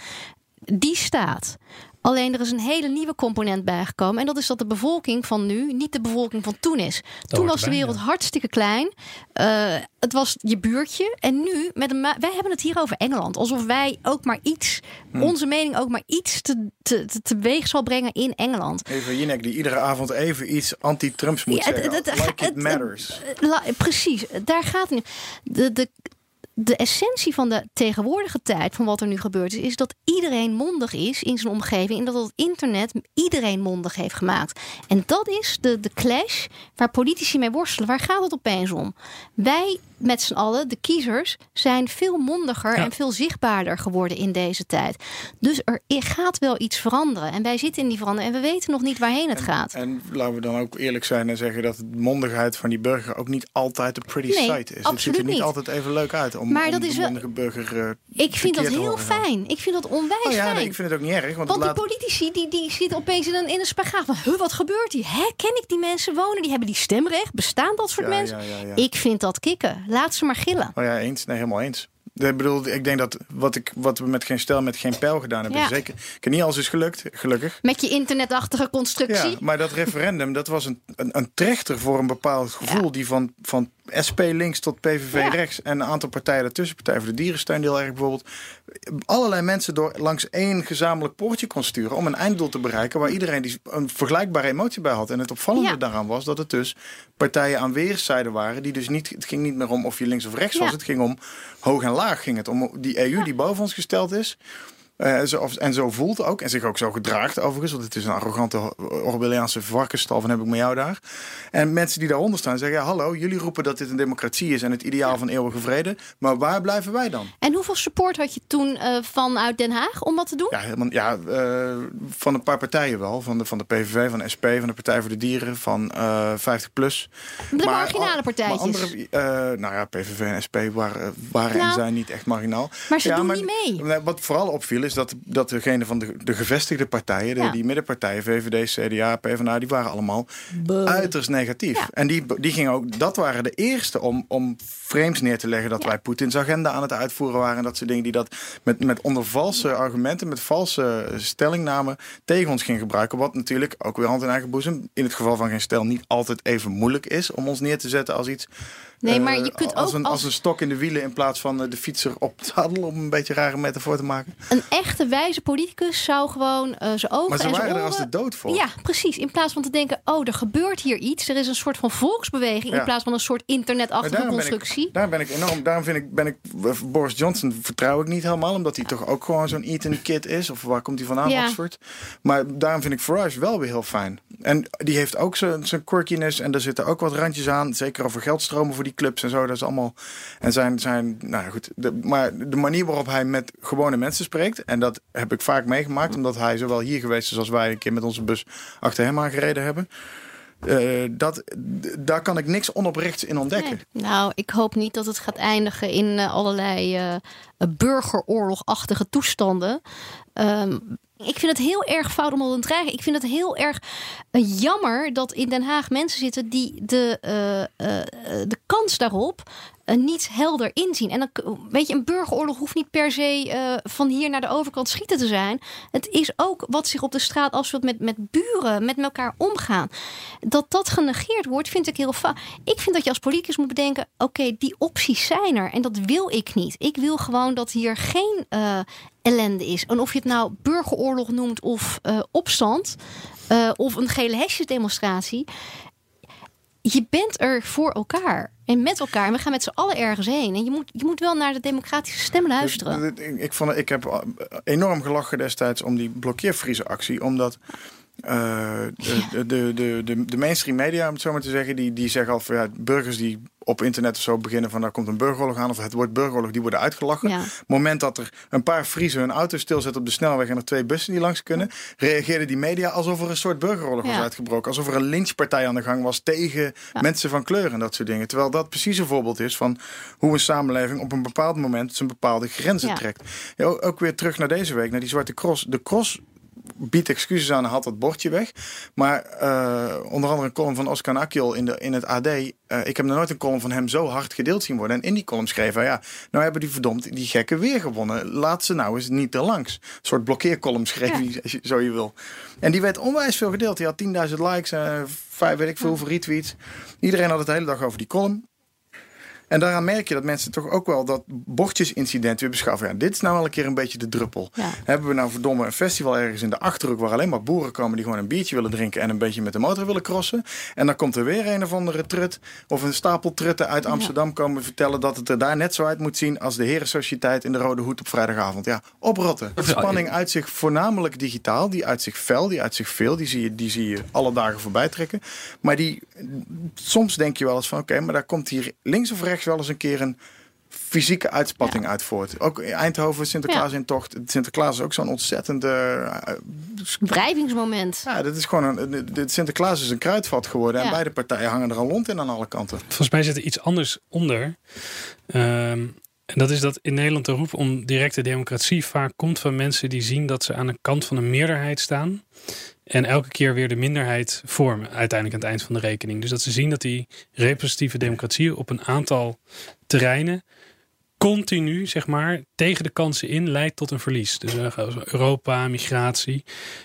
die staat. Alleen er is een hele nieuwe component bijgekomen. En dat is dat de bevolking van nu niet de bevolking van toen is. toen was de wereld ja. hartstikke klein. Eh, het was je buurtje. En nu, met een ma- wij hebben het hier over Engeland. Alsof wij ook maar iets, Hm. onze mening ook maar iets te, te, te, teweeg zal brengen in Engeland. Even Jinek die iedere avond even iets anti-Trumps moet Ja, zeggen. het- het- like it het- matters. La- precies, daar gaat het nu. De, de, de essentie van de tegenwoordige tijd, van wat er nu gebeurt, is, is dat iedereen mondig is in zijn omgeving. En dat het internet iedereen mondig heeft gemaakt. En dat is de, de clash waar politici mee worstelen. Waar gaat het opeens om? Wij met z'n allen, de kiezers, zijn veel mondiger Ja. en veel zichtbaarder geworden in deze tijd. Dus er gaat wel iets veranderen. En wij zitten in die verandering en we weten nog niet waarheen het gaat. En laten we dan ook eerlijk zijn en zeggen dat de mondigheid van die burger ook niet altijd de pretty Nee, sight is. Het ziet er niet, niet. altijd even leuk uit om, Maar dat is wel- burger eh, Ik vind dat heel fijn. Ik vind dat onwijs Oh ja, fijn. nee, ik vind het ook niet erg. Want, Want die politici die, die zitten opeens in een, in een spagaat van... Huh, wat gebeurt hier? Hè, ken ik die mensen wonen? Die hebben die stemrecht. Bestaan dat soort Ja, mensen? ja. Ik vind dat kicken. Laat ze maar gillen. Oh ja, eens. Nee, helemaal eens. Ik bedoel, ik denk dat wat, ik, wat we met geen stijl, met geen pijl gedaan hebben, Ja. zeker. Ik heb niet alles is gelukt, gelukkig. Met je internetachtige constructie. Ja, maar dat referendum, dat was een, een, een trechter voor een bepaald gevoel. Die van, van SP links tot PVV Ja. rechts en een aantal partijen ertussen. Partij voor de Dierensteun heel erg bijvoorbeeld. Allerlei mensen door langs één gezamenlijk poortje kon sturen. Om een einddoel te bereiken waar iedereen die een vergelijkbare emotie bij had. En het opvallende Ja. daaraan was dat het dus partijen aan weerszijden waren. Die dus niet, het ging niet meer om of je links of rechts was. Het ging om hoog en laag ging het. Om die EU die boven ons gesteld is. Eh, zo, en zo voelt ook. En zich ook zo gedraagt overigens. Want het is een arrogante Orwelliaanse varkenstal van heb ik met jou daar. En mensen die daaronder staan zeggen... Ja, hallo, jullie roepen dat dit een democratie is... en het ideaal van eeuwige vrede. Maar waar blijven wij dan? En hoeveel support had je toen eh, vanuit Den Haag om dat te doen? Ja, helemaal, ja eh, van een paar partijen wel. Van de, van de PVV, van de SP, van de Partij voor de Dieren... van eh 50PLUS. De Maar marginale al- partijtjes. Maar andere, nou ja, PVV en SP waren, waren en Nou, zijn niet echt marginaal. maar ze ja, doen niet mee. Wat vooral opviel is dat, dat degene van de, de gevestigde partijen... De, Ja. die middenpartijen, VVD, CDA, PvdA... die waren allemaal uiterst negatief. Ja. En die, die gingen ook, dat waren de eerste om, om frames neer te leggen... dat Ja. wij Poetins agenda aan het uitvoeren waren... en dat soort dingen die dat met, met onder valse argumenten... met valse stellingnamen tegen ons ging gebruiken. Wat natuurlijk ook weer hand in eigen boezem... in het geval van geen stel niet altijd even moeilijk is... om ons neer te zetten als iets... Nee, maar eh, je kunt als ook een, als- als een stok in de wielen in plaats van eh, de fietser op het zadel... om een beetje een rare metafoor te maken. Een echte wijze politicus zou gewoon eh zijn ogen Maar ze en waren er oren... als de dood voor. Ja, precies. In plaats van te denken, oh, er gebeurt hier iets. Er is een soort van volksbeweging Ja. in plaats van een soort internetachtige daarom ben constructie. Ik, daar ben ik enorm. Daarom vind ik, ben ik Boris Johnson vertrouw ik niet helemaal, omdat hij toch ook gewoon zo'n Eton kid is. Of waar komt hij vandaan, Ja. Oxford? Maar daarom vind ik Farage wel weer heel fijn. En die heeft ook zijn zijn quirkiness en er zitten ook wat randjes aan. Zeker over geldstromen voor die clubs en zo. Dat is allemaal. En zijn, zijn nou goed. De, maar de manier waarop hij met gewone mensen spreekt, en dat heb ik vaak meegemaakt, omdat hij zowel hier geweest is als wij een keer met onze bus achter hem aangereden hebben. Eh, dat, daar kan ik niks onoprechts in ontdekken. Nou, ik hoop niet dat het gaat eindigen in eh, allerlei eh, burgeroorlogachtige toestanden. Ehm, ik vind het heel erg fout om dat te dreigen. Ik vind het heel erg eh, jammer dat in Den Haag mensen zitten die de, eh, eh, de kans daarop niet helder inzien. En dan, weet je, een burgeroorlog hoeft niet per se van hier naar de overkant schieten te zijn. Het is ook wat zich op de straat afspeelt met, met buren, met elkaar omgaan. Dat dat genegeerd wordt, vind ik heel fout. Ik vind dat je als politicus moet bedenken: oké, die opties zijn er. En dat wil ik niet. Ik wil gewoon dat hier geen ellende is. En of je het nou burgeroorlog noemt of eh, opstand. eh, of een gele hesjesdemonstratie. Je bent er voor elkaar en met elkaar. En we gaan met z'n allen ergens heen. En je moet, je moet wel naar de democratische stem luisteren. Ik, ik, ik vond, ik heb enorm gelachen destijds om die blokkeervriezenactie. Omdat eh, de, de, de, de, de mainstream media, om het zo maar te zeggen, die, die zeggen al van ja, burgers die op internet of zo beginnen van daar komt een burgeroorlog aan of het woord burgeroorlog, die worden uitgelachen. Ja. Moment dat er een paar Friezen hun auto stilzetten op de snelweg en er twee bussen die langs kunnen, reageerden die media alsof er een soort burgeroorlog was uitgebroken. Alsof er een lynchpartij aan de gang was tegen mensen van kleur en dat soort dingen. Terwijl dat precies een voorbeeld is van hoe een samenleving op een bepaald moment zijn bepaalde grenzen trekt. Ook weer terug naar deze week, naar die Zwarte Cross. De Cross biedt excuses aan en haalt dat bordje weg. Maar eh, onder andere een column van Oscar Nakil in, de, in het AD. eh, ik heb nog nooit een column van hem zo hard gedeeld zien worden. En in die column schreef hij, ja, nou hebben die verdomd die gekken weer gewonnen. Laat ze nou eens niet te langs. Een soort blokkeercolumn schreef hij, zo je wil. En die werd onwijs veel gedeeld. Die had 10.000 likes, en vijf, weet ik veel, hoeveel retweets. Iedereen had het de hele dag over die column. En daaraan merk je dat mensen toch ook wel dat bordjesincident weer beschouwen. Ja, dit is nou wel een keer een beetje de druppel. Ja. Hebben we nou verdomme een festival ergens in de Achterhoek... waar alleen maar boeren komen die gewoon een biertje willen drinken... en een beetje met de motor willen crossen. En dan komt er weer een of andere trut... of een stapel trutten uit Amsterdam komen vertellen... dat het er daar net zo uit moet zien als de Herensociëteit... in de Rode Hoed op vrijdagavond. Ja, oprotten. De spanning uit zich voornamelijk digitaal. Die uit zich fel, die uit zich veel. Die zie je, die zie je alle dagen voorbij trekken. Maar die, soms denk je wel eens van... oké, maar daar komt hier links of rechts wel eens een keer een fysieke uitspatting uit voort. Ook in Eindhoven, Sinterklaas Ja. in tocht. Sinterklaas is ook zo'n ontzettende... eh, Wrijvingsmoment. ja, dit is gewoon een, de Sinterklaas is een kruidvat geworden. En beide partijen hangen er al lont in aan alle kanten. Volgens mij zit er iets anders onder. Ehm, en dat is dat in Nederland de roep om directe democratie vaak komt van mensen die zien dat ze aan de kant van een meerderheid staan. En elke keer weer de minderheid vormen, uiteindelijk aan het eind van de rekening. Dus dat ze zien dat die representatieve democratie op een aantal terreinen continu, zeg maar, tegen de kansen in leidt tot een verlies. Dus eh, Europa, migratie.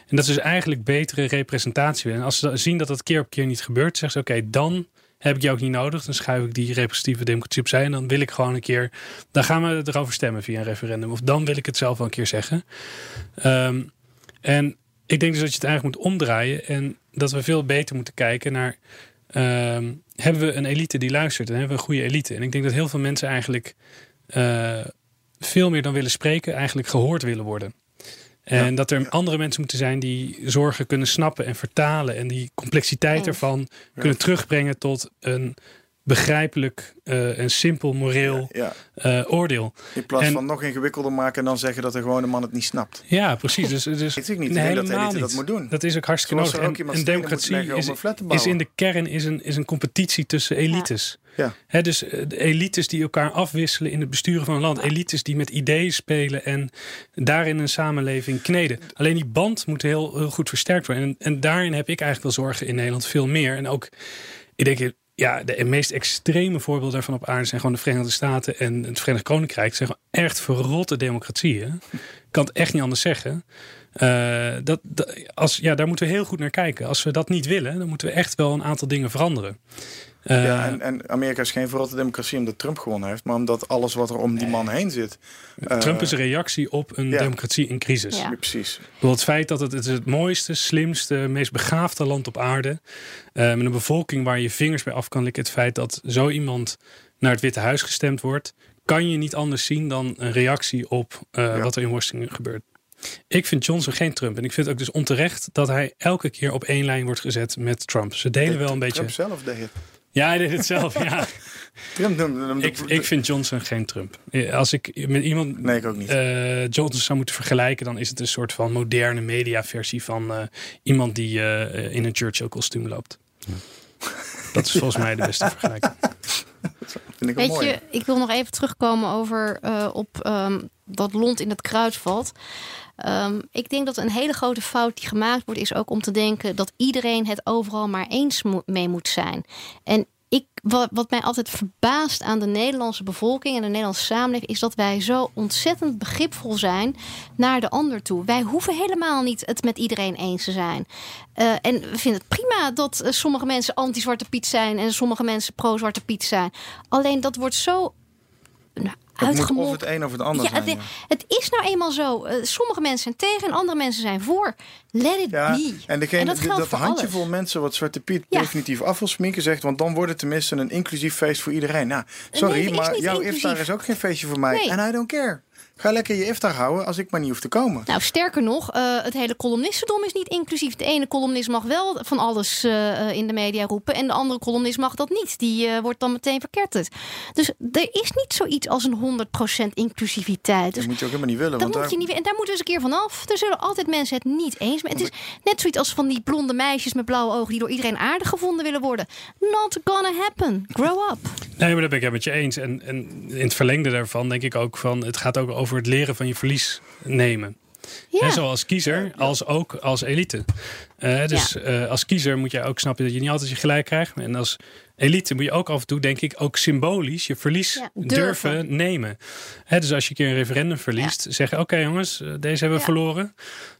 En dat is dus eigenlijk betere representatie. En als ze zien dat dat keer op keer niet gebeurt, zeggen ze: oké, dan heb ik jou ook niet nodig. Dan schuif ik die representatieve democratie opzij. En dan wil ik gewoon een keer. Dan gaan we erover stemmen via een referendum. Of dan wil ik het zelf wel een keer zeggen. Ehm, en ik denk dus dat je het eigenlijk moet omdraaien. En dat we veel beter moeten kijken naar. ehm, hebben we een elite die luistert? En hebben we een goede elite? En ik denk dat heel veel mensen eigenlijk. eh, veel meer dan willen spreken, eigenlijk gehoord willen worden. En dat er andere mensen moeten zijn die zorgen kunnen snappen en vertalen. En die complexiteit Eens. ervan kunnen terugbrengen tot een begrijpelijk eh, en simpel moreel Ja, eh, oordeel. in plaats En- van nog ingewikkelder maken en dan zeggen dat de gewone man het niet snapt. Ja, precies. Dus, dus ik niet. Nee, dat elite dat niet. moet doen. Dat is ook hartstikke Zoals nodig. ook En, democratie is, is in de kern is een, is een competitie tussen elites. Ja. Dus eh, de elites die elkaar afwisselen in het besturen van een land. Elites die met ideeën spelen en daarin een samenleving kneden. Alleen die band moet heel, heel goed versterkt worden. En, en daarin heb ik eigenlijk wel zorgen in Nederland veel meer. En ook, ik denk, ja, de meest extreme voorbeelden daarvan op aarde zijn gewoon de Verenigde Staten en het Verenigd Koninkrijk. Zijn gewoon echt verrotte democratieën. Kan het echt niet anders zeggen. Eh, dat, dat- als, ja, daar moeten we heel goed naar kijken. Als we dat niet willen, dan moeten we echt wel een aantal dingen veranderen. Eh, Ja, en, en Amerika is geen verrotte democratie omdat Trump gewonnen heeft, maar omdat alles wat er om die man heen zit. eh, Trump is een reactie op een ja. democratie in crisis. Ja. Precies. Het feit dat het, het is het mooiste, slimste, meest begaafde land op aarde. eh, met een bevolking waar je vingers bij af kan likken. Het feit dat zo iemand naar het Witte Huis gestemd wordt. Kan je niet anders zien dan een reactie op eh, Ja. wat er in Washington gebeurt. Ik vind Johnson geen Trump. En ik vind het ook dus onterecht dat hij elke keer op één lijn wordt gezet met Trump. Ze delen wel een beetje. Trump zelf deed het. Ja, hij deed het zelf. Ja. Trump noemde hem de- ik, ik vind Johnson geen Trump. Als ik met iemand Nee, ik ook niet. eh, Johnson zou moeten vergelijken, dan is het een soort van moderne mediaversie van eh, iemand die eh, in een Churchill-kostuum loopt. Dat is volgens mij de beste vergelijking. vind ik wel Weet mooi. je, ik wil nog even terugkomen over eh, op ehm, dat lont in het kruidvat. Ehm, ik denk dat een hele grote fout die gemaakt wordt, is ook om te denken dat iedereen het overal maar eens mee moet zijn. En ik, wat, wat mij altijd verbaast aan de Nederlandse bevolking en de Nederlandse samenleving, is dat wij zo ontzettend begripvol zijn naar de ander toe. Wij hoeven helemaal niet het met iedereen eens te zijn. Eh, en we vinden het prima dat eh, sommige mensen anti-Zwarte Piet zijn en sommige mensen pro-Zwarte Piet zijn. Alleen dat wordt zo nou, Moet of uitgemolken. het een of het ander Ja, zijn. ja. het is nou eenmaal zo. Eh, sommige mensen zijn tegen en andere mensen zijn voor. Let it Ja, be. en degene, En dat geldt dat voor handjevol alles. mensen wat Zwarte Piet Ja. definitief af wil sminken zegt, want dan wordt het tenminste een inclusief feest voor iedereen. Nou, sorry, maar jouw inclusief. iftar is ook geen feestje voor mij. Nee. En I don't care. Ga lekker je iftar houden als ik maar niet hoef te komen. Nou, sterker nog, eh, het hele columnistendom is niet inclusief. De ene columnist mag wel van alles eh, eh, in de media roepen. En de andere columnist mag dat niet. Die wordt dan meteen verketterd. Dus er is niet zoiets als een 100% inclusiviteit. Dus Dat moet je ook helemaal niet willen. Dat Want moet daar, je niet. En daar moeten we eens een keer vanaf. Er zullen altijd mensen het niet eens. Maar het is net zoiets als van die blonde meisjes met blauwe ogen die door iedereen aardig gevonden willen worden. Not gonna happen. Grow up. Nee, maar dat ben ik het met je eens. En, en in het verlengde daarvan denk ik ook van... het gaat ook over het leren van je verlies nemen. Ja. Zowel als kiezer als ook als elite. Eh, dus eh, als kiezer moet je ook snappen dat je niet altijd je gelijk krijgt. En als elite moet je ook af en toe, denk ik, ook symbolisch je verlies Ja, durven. durven. nemen. Dus als je een keer een referendum verliest, zeggen: Oké jongens, eh, deze hebben we verloren.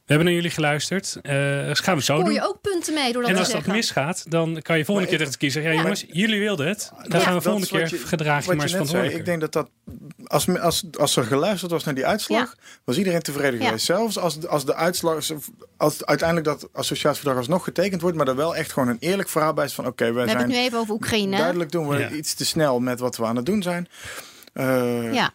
We hebben naar jullie geluisterd. Eh gaan we zo Hoor doen. je ook punten mee door dat En te als dat misgaat, dan kan je volgende Maar keer kiezer zeggen: ja, Ja. jongens, jullie wilden het. Dan Ja. gaan we volgende keer je- gedraag je maar eens net zei. verantwoordelijker. Ik denk dat dat als, als, als er geluisterd was naar die uitslag, was iedereen tevreden Ja. geweest. Zelfs als, als de uitslag, als uiteindelijk dat associatieverdrag alsnog getekend wordt, maar er wel echt gewoon een eerlijk verhaal bij is van oké, wij We hebben zijn het nu even over Oekraïne. duidelijk doen we Ja. iets te snel met wat we aan het doen zijn. Eh, Ja.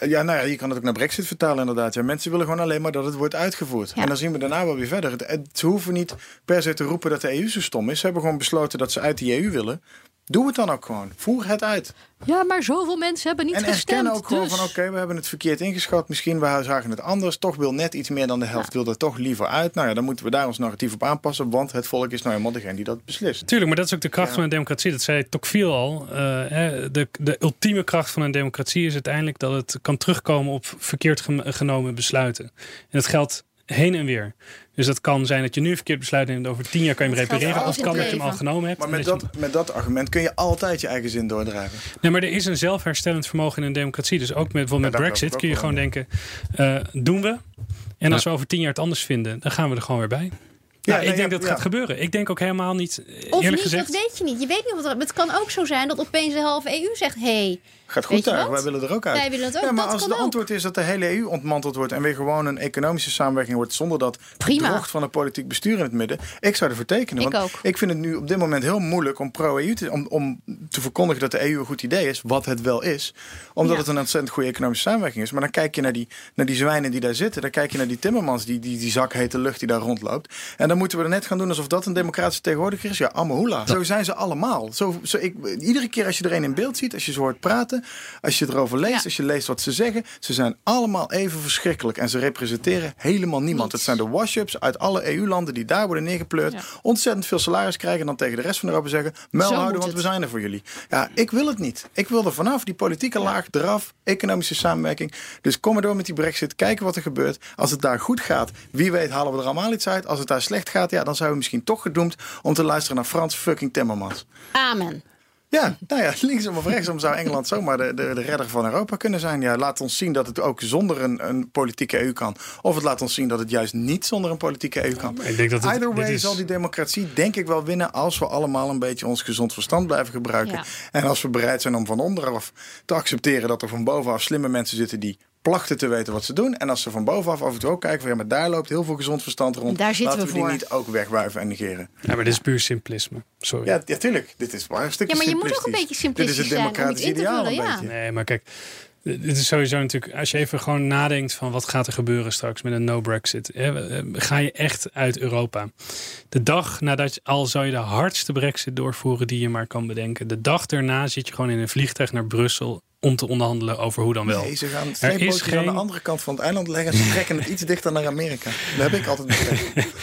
Ja, nou ja, je kan het ook naar Brexit vertalen inderdaad. Ja, mensen willen gewoon alleen maar dat het wordt uitgevoerd. Ja. En dan zien we daarna wel weer verder. Het, het- ze hoeven niet per se te roepen dat de EU zo stom is. Ze hebben gewoon besloten dat ze uit die EU willen. Doe het dan ook gewoon. Voer het uit. ja, maar zoveel mensen hebben niet en gestemd. erkennen ook gewoon dus. van oké, we hebben het verkeerd ingeschat. Misschien we zagen het anders. Toch wil net iets meer dan de helft wil er toch liever uit. Nou ja, dan moeten we daar ons narratief op aanpassen. Want het volk is nou helemaal degene die dat beslist. Tuurlijk, maar dat is ook de kracht Ja. van een democratie. Dat zei Tocqueville al. Eh, hè, de, de ultieme kracht van een democratie is uiteindelijk dat het kan terugkomen op verkeerd genomen besluiten. En dat geldt heen en weer. Dus dat kan zijn dat je nu een verkeerd besluit neemt. Over tien jaar kan je hem repareren. Of het kan dat je het hem al genomen hebt. Maar met dat met dat argument kun je altijd je eigen zin doordrijven. Nee, maar er is een zelfherstellend vermogen in een democratie. Dus ook met, bijvoorbeeld Ja, met Brexit kun je gewoon denken, eh, doen we? En als we over tien jaar het anders vinden, dan gaan we er gewoon weer bij. Ja, nee, ik denk dat het ja. gaat gebeuren. Ik denk ook helemaal niet, Of eerlijk niet, gezegd... dat weet je niet. Je weet niet of het, het kan ook zo zijn dat opeens de halve EU zegt... hey, Gaat goed daar, wij willen er ook uit. Wij willen het ook, Ja, maar dat als het ook. antwoord is dat de hele EU ontmanteld wordt en weer gewoon een economische samenwerking wordt zonder dat Prima. van een politiek bestuur in het midden, ik zou ervoor tekenen. Ik want ook. ik vind het nu op dit moment heel moeilijk om pro-EU te, om, om te verkondigen dat de EU een goed idee is, wat het wel is, omdat Ja. het een ontzettend goede economische samenwerking is. Maar dan kijk je naar die, naar die zwijnen die daar zitten, dan kijk je naar die Timmermans, die, die, die zak hete lucht die daar rondloopt. En dan moeten we er net gaan doen alsof dat een democratische tegenwoordiger is. Ja, Amahula. Zo zijn ze allemaal. Zo, zo, ik, iedere keer als je er een in beeld ziet, als je ze hoort praten, als je erover leest, Ja. als je leest wat ze zeggen, ze zijn allemaal even verschrikkelijk. En ze representeren helemaal niemand. Niets. Het zijn de wash-ups uit alle EU-landen die daar worden neergepleurd. Ja. Ontzettend veel salaris krijgen en dan tegen de rest van Europa zeggen: Mel houden, want we zijn er voor jullie. Ja, ik wil het niet. Ik wil er vanaf. Die politieke laag eraf. Economische samenwerking. Dus kom maar door met die brexit. Kijken wat er gebeurt. Als het daar goed gaat, wie weet halen we er allemaal iets uit. Als het daar slecht gaat, ja, dan zijn we misschien toch gedoemd om te luisteren naar Frans fucking Timmermans. amen. Ja, nou ja, linksom of rechtsom zou Engeland zomaar de, de, de redder van Europa kunnen zijn. Ja, laat ons zien dat het ook zonder een, een politieke EU kan. Of het laat ons zien dat het juist niet zonder een politieke EU kan. Ik denk dat het- Either dit way is- zal die democratie denk ik wel winnen als we allemaal een beetje ons gezond verstand blijven gebruiken. Ja. En als we bereid zijn om van onderaf te accepteren dat er van bovenaf slimme mensen zitten die plachten te weten wat ze doen. En als ze van bovenaf af en toe ook kijken van ja, maar daar loopt heel veel gezond verstand rond. Daar zitten Laten we we voor. die niet ook wegwuiven en negeren. Ja, maar dit is puur simplisme. Sorry. Ja, ja, tuurlijk. Dit is maar een stukje Ja, maar je moet ook een beetje simplistisch Dit is het zijn democratisch ideaal vullen, een ja. beetje. Nee, maar kijk, dit is sowieso natuurlijk, als je even gewoon nadenkt van wat gaat er gebeuren straks met een no-Brexit. hè, eh, Ga je echt uit Europa? De dag nadat je, al zou je de hardste Brexit doorvoeren die je maar kan bedenken. De dag daarna zit je gewoon in een vliegtuig naar Brussel om te onderhandelen over hoe dan wel. Nee, ze gaan er is geen, aan de andere kant van het eiland leggen. en Ze trekken het iets dichter naar Amerika. Dat heb ik altijd begrepen.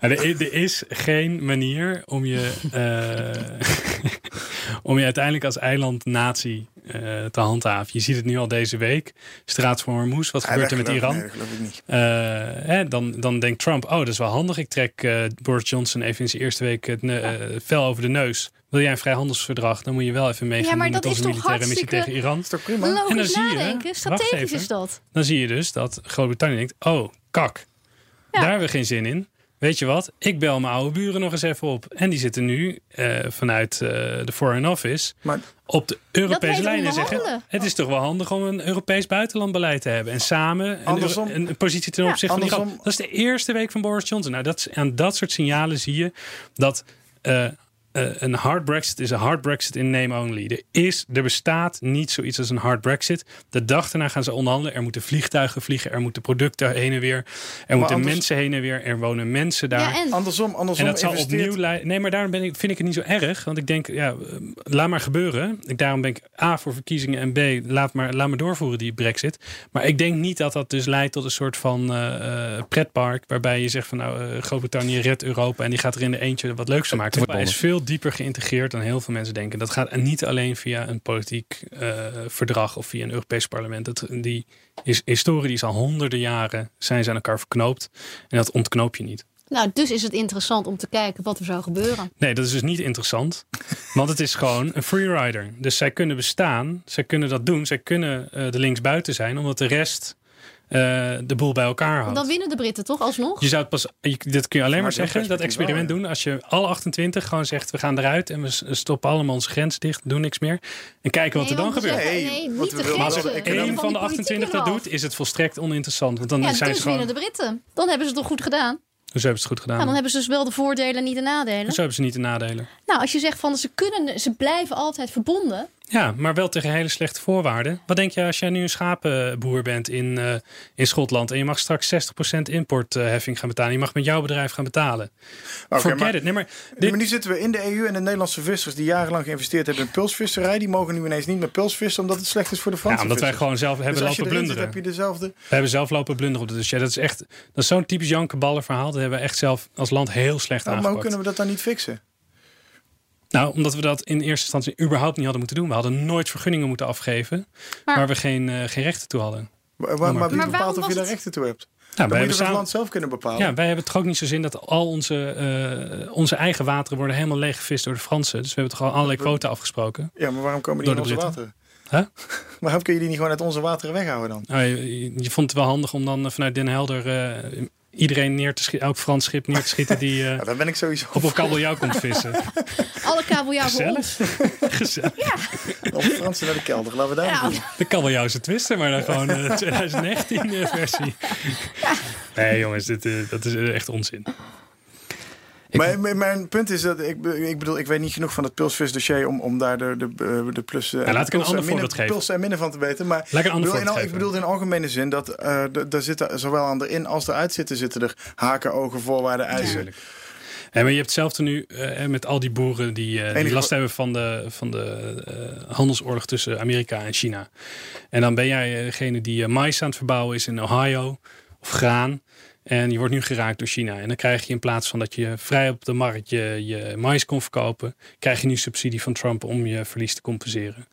Er, er is geen manier om je, eh, om je uiteindelijk als eilandnatie eh te handhaven. Je ziet het nu al deze week. Straat van Hormuz, wat gebeurt er met Iran? Nee, dat geloof ik niet. Eh, hè, dan, dan denkt Trump, oh, dat is wel handig. Ik trek eh, Boris Johnson even in zijn eerste week het ne- vel over de neus. Wil jij een vrijhandelsverdrag, dan moet je wel even meegaan Ja, maar doen met dat is onze militaire missie tegen Iran. Dat is toch prima? En dan zie je, Strategisch even. is dat. Dan zie je dus dat Groot-Brittannië denkt, oh, kak. Ja. Daar hebben we geen zin in. Weet je wat? Ik bel mijn oude buren nog eens even op. En die zitten nu eh, vanuit eh, de Foreign Office Maar op de Europese lijn en zeggen... het is toch wel handig om een Europees buitenlandbeleid te hebben. En samen een, Andersom- Euro- een positie ten Ja, opzichte van Dat is de eerste week van Boris Johnson. Nou, dat, aan dat soort signalen zie je dat... eh, een hard Brexit is een hard Brexit in name only. Er, is, er bestaat niet zoiets als een hard Brexit. De dag daarna gaan ze onderhandelen. Er moeten vliegtuigen vliegen. Er moeten producten heen en weer. Er moeten anders- mensen heen en weer. Er wonen mensen daar. Ja, en andersom, andersom En dat zal investeert- opnieuw leiden. Nee, maar daarom ben ik, vind ik het niet zo erg. Want ik denk, ja, eh, laat maar gebeuren. Ik, daarom ben ik A voor verkiezingen en B, laat maar, laat maar doorvoeren die brexit. Maar ik denk niet dat dat dus leidt tot een soort van eh, eh, pretpark. Waarbij je zegt van nou, eh, Groot-Brittannië redt Europa en die gaat er in de eentje wat leuks van maken. Het is veel dieper geïntegreerd dan heel veel mensen denken. Dat gaat niet alleen via een politiek eh, verdrag of via een Europees parlement. Dat, die is, historie die is al honderden jaren zijn ze aan elkaar verknoopt. En dat ontknoop je niet. Nou, dus is het interessant om te kijken wat er zou gebeuren. Nee, dat is dus niet interessant. Want het is gewoon een freerider. Dus zij kunnen bestaan, zij kunnen dat doen. Zij kunnen uh, de linksbuiten zijn, omdat de rest de boel bij elkaar houdt. Dan winnen de Britten toch alsnog? Je zou het pas, je, dit kun je alleen maar, zeggen, dat experiment doen. Als je alle 28 gewoon zegt, we gaan eruit en we stoppen allemaal onze grens dicht, doen niks meer. En kijken wat Nee, er dan gebeurt. zeggen, nee, niet de Maar als één van de die 28 dat doet, is het volstrekt oninteressant. Want dan Ja, zijn dus ze gewoon. winnen de Britten. Dan hebben ze het toch goed gedaan? Dus hebben ze het goed gedaan. Nou, dan hebben ze dus wel de voordelen, niet de nadelen. Dus hebben ze niet de nadelen. Nou, als je zegt van ze kunnen, ze blijven altijd verbonden. Ja, maar wel tegen hele slechte voorwaarden. Wat denk je als jij nu een schapenboer bent in, eh, in Schotland en je mag straks 60% importheffing gaan betalen? Je mag met jouw bedrijf gaan betalen. Oké, Forget maar- it. Nee, maar maar nu zitten we in de EU en de Nederlandse vissers die jarenlang geïnvesteerd hebben in pulsvisserij, die mogen nu ineens niet meer pulsvissen omdat het slecht is voor de Franse ja, omdat wij gewoon zelf hebben dus je lopen zit, blunderen. heb je dezelfde. We hebben zelf lopen blunderen op de dossier. Dat is echt, dat is zo'n typisch Janke verhaal. Dat hebben we echt zelf als land heel slecht Nou, maar hoe aangepakt. kunnen we dat dan niet fixen? Nou, omdat we dat in eerste instantie überhaupt niet hadden moeten doen. We hadden nooit vergunningen moeten afgeven Maar- waar we geen, eh, geen rechten toe hadden. Maar- maar wie Maar bepaalt of je daar het- rechten toe hebt? Nou, Dan wij moet je hebben dat samen, land zelf kunnen bepalen. Ja, wij hebben toch ook niet zo zin dat al onze, eh, onze eigen wateren worden helemaal leeggevist door de Fransen. Dus we hebben toch al allerlei quoten afgesproken. Ja, maar waarom komen die Door in onze Britten. wateren? Huh? Waarom kun je die niet gewoon uit onze wateren weghouden dan? Nou, je, je vond het wel handig om dan eh, vanuit Den Helder eh, iedereen neer te schieten, elk Frans schip neer te schieten die eh, Ja, daar ben ik sowieso op een kabeljauw komt vissen. Alle kabeljauw voor Gezellig. ons. Gezellig. Of Fransen naar de kelder. Laten we daar Ja, doen. De kabeljauwse twisten, maar dan gewoon eh 2019 eh, versie. Nee jongens, dit, eh, dat is eh, echt onzin. Maar mijn, mijn punt is dat ik, ik bedoel, ik weet niet genoeg van het pulsvisdossier om, om daar de, de, eh, de plussen Ja, laat ik een ander voorbeeld geven. en minnen van te weten. Maar Laat ik een bedoel, in, voorbeeld al- ik bedoel in algemene zin dat eh, daar zitten zowel aan de in als eruit zitten, zitten er haken, ogen, voorwaarden, eisen. Ja, maar je hebt hetzelfde nu eh, met al die boeren die, die last hebben van de, van de handelsoorlog tussen Amerika en China. En dan ben jij degene die mais aan het verbouwen is in Ohio of graan. En je wordt nu geraakt door China. En dan krijg je in plaats van dat je vrij op de markt je, je mais kon verkopen, krijg je nu subsidie van Trump om je verlies te compenseren.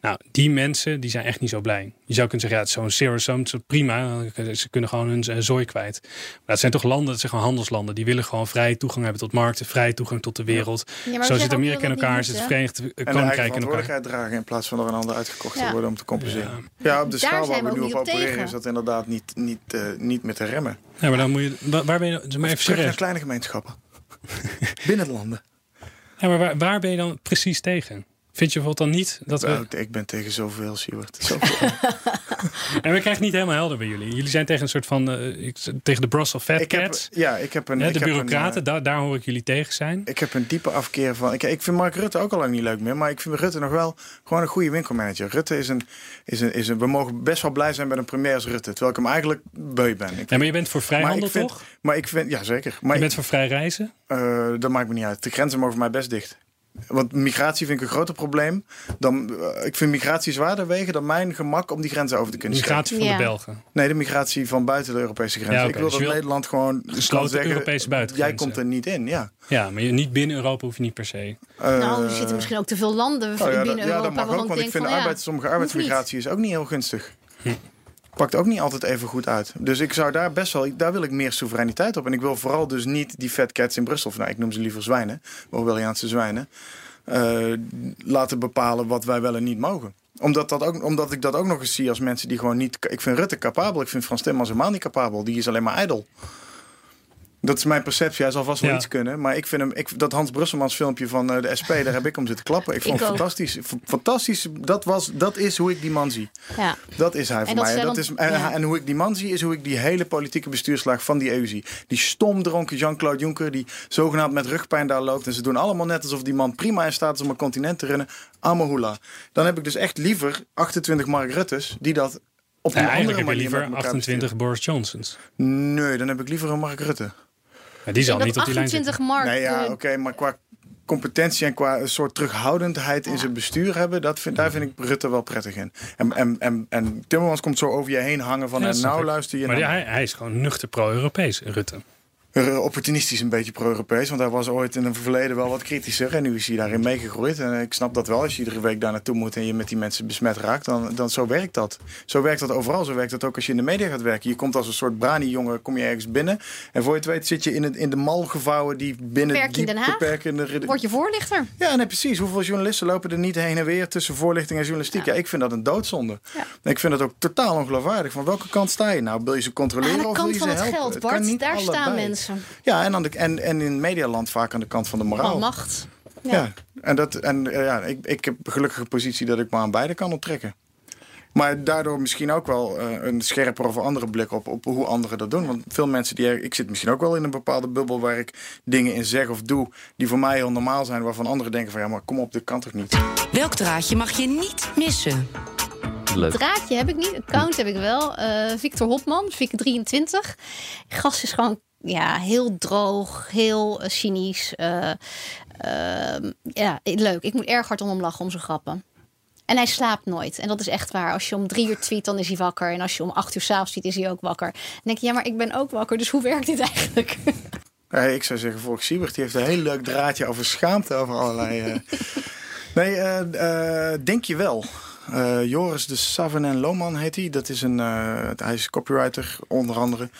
Nou, die mensen die zijn echt niet zo blij. Je zou kunnen zeggen, ja, het is zo'n zero sum, prima. Ze kunnen gewoon hun zooi kwijt. Maar het zijn toch landen, het zijn gewoon handelslanden. Die willen gewoon vrije toegang hebben tot markten, vrije toegang tot de wereld. Ja, Zo zit Amerika in dat dat elkaar, zit het? Verenigd Koninkrijk in elkaar. verantwoordelijkheid dragen in plaats van door een ander uitgekocht te worden om te compenseren. Ja. Ja, op de Daar schaal waar we nu op op opereren tegen. is dat inderdaad niet, niet, eh, niet meer te remmen. Ja, maar dan moet je, wa- waar ben je, maar even Terug naar kleine gemeenschappen. Binnen de landen. Ja, maar waar, waar ben je dan precies tegen? Vind je bijvoorbeeld dan niet dat we... Nou, ik ben tegen zoveel, Siewert. Zoveel. En we krijgen het niet helemaal helder bij jullie. Jullie zijn tegen een soort van... eh, ik- tegen de Brussels Fat ik heb, ja, ik heb een... ik de heb een, bureaucraten, eh, daar, daar hoor ik jullie tegen zijn. Ik heb een diepe afkeer van. Ik, ik vind Mark Rutte ook al lang niet leuk meer. Maar ik vind Rutte nog wel gewoon een goede winkelmanager. Rutte is een, is een, is een. We mogen best wel blij zijn met een premier als Rutte. Terwijl ik hem eigenlijk beu ben. Ik, Ja, maar je bent voor maar vrijhandel, ik vind, toch? Maar ik vind. Ja, zeker. Maar Je ik, bent voor vrij reizen? eh, dat maakt me niet uit. De grenzen mogen voor mij best dicht. Want migratie vind ik een groter probleem. Dan, eh, ik vind migratie zwaarder wegen dan mijn gemak om die grenzen over te kunnen steken. Migratie van Ja. de Belgen. Nee, de migratie van buiten de Europese grenzen. Ja. Ik wil Dus dat wil Nederland gewoon kan gesloten zeggen, Europese Jij buitengrenzen. komt er niet in, ja. Ja, maar je, niet binnen Europa hoef je niet per se. Nou, er Eh, zitten misschien ook te veel landen Oh ja, binnen dat, ja, Europa. dat mag ook, want ik vind van, arbeids, sommige arbeidsmigratie is ook niet heel gunstig. Hm. Pakt ook niet altijd even goed uit. Dus ik zou daar best wel, daar wil ik meer soevereiniteit op. En ik wil vooral dus niet die fat cats in Brussel, of nou, ik noem ze liever zwijnen, Orwelliaanse zwijnen, eh, laten bepalen wat wij wel en niet mogen. Omdat, dat ook, omdat ik dat ook nog eens zie als mensen die gewoon niet. Ik vind Rutte capabel, ik vind Frans Timmermans helemaal niet capabel. Die is alleen maar ijdel. Dat is mijn perceptie. Hij zal vast wel Ja. iets kunnen. Maar ik vind hem. Ik, dat Hans Brusselmans filmpje van eh, de SP, daar heb ik om zitten klappen. Ik vond Ik het ook. fantastisch. Fantastisch. Dat, was, dat is hoe ik die man zie. Ja. Dat is hij voor mij. Dat is, en, ja. en hoe ik die man zie, is hoe ik die hele politieke bestuurslaag van die EU zie. Die stomdronken Jean-Claude Juncker, die zogenaamd met rugpijn daar loopt. En ze doen allemaal net alsof die man prima in staat is om een continent te runnen. Amahula. Dan heb ik dus echt liever 28 Mark Ruttes, die dat op een Ja, andere eigenlijk heb je manier liever met elkaar 28 Boris Johnsons. Nee, dan heb ik liever een Mark Rutte. Ja, die zal niet op die lijn zitten. 28 mark. nee, ja, eh, oké, maar qua competentie en qua een soort terughoudendheid in zijn bestuur hebben, dat vind, daar vind ik Rutte wel prettig in. En, en, en, en Timmermans komt zo over je heen hangen van, Ja, en snap nou luister je Maar naar die- hij, hij is gewoon nuchter pro-Europees, Rutte. Eh, opportunistisch een beetje pro-Europees. Want hij was ooit in het verleden wel wat kritischer. En nu is hij daarin meegegroeid. En ik snap dat wel. Als je iedere week daar naartoe moet en je met die mensen besmet raakt, dan, dan zo werkt dat. Zo werkt dat overal. Zo werkt dat ook als je in de media gaat werken. Je komt als een soort brani-jongen, kom je ergens binnen. En voor je het weet zit je in, het, in de mal gevouwen die binnen je die beperkende... Word je voorlichter? Ja, nee, precies. Hoeveel journalisten lopen er niet heen en weer tussen voorlichting en journalistiek? Ja, ik vind dat een doodzonde. Ja. Ik vind het ook totaal ongeloofwaardig. Van welke kant sta je nou? Wil je ze controleren Aan de of wil kant je van ze het helpen? geld, Bart. Daar staan allebei. Mensen. Ja, en, aan de, en, en in medialand vaak aan de kant van de moraal. Van macht. Ja. en, dat, en eh, ja, ik, ik heb een gelukkige positie dat ik me aan beide kan optrekken. Maar daardoor misschien ook wel eh, een scherper of andere blik op, op hoe anderen dat doen. Want veel mensen die. er- Ik zit misschien ook wel in een bepaalde bubbel waar ik dingen in zeg of doe. die voor mij heel normaal zijn. waarvan anderen denken van ja, maar kom op, dit kan toch niet. Welk draadje mag je niet missen? Leuk. Draadje heb ik niet, account heb ik wel. Eh, Victor Hopman, Vic23. Gast is gewoon ja, heel droog, heel eh, cynisch. eh, ehm, ja, leuk. Ik moet erg hard om hem lachen om zijn grappen. En hij slaapt nooit. En dat is echt waar. Als je om drie uur tweet, dan is hij wakker. En als je om acht uur s'avonds tweet, is hij ook wakker. Dan denk je, ja, maar ik ben ook wakker. Dus hoe werkt dit eigenlijk? Ik zou zeggen, Volk Siebert die heeft een heel leuk draadje over schaamte. over allerlei. eh. Nee, denk je wel. Eh, Joris de Savanen Lohman heet hij. Dat is een, eh, hij is copywriter onder andere.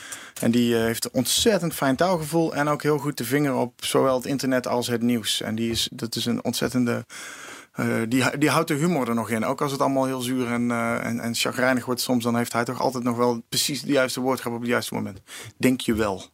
En die eh, heeft een ontzettend fijn taalgevoel. En ook heel goed de vinger op zowel het internet als het nieuws. En die is, dat is een ontzettende... eh, die, die houdt de humor er nog in. Ook als het allemaal heel zuur en, eh en, en chagrijnig wordt soms... dan heeft hij toch altijd nog wel precies de juiste woordgrap op het juiste moment. Denk je wel.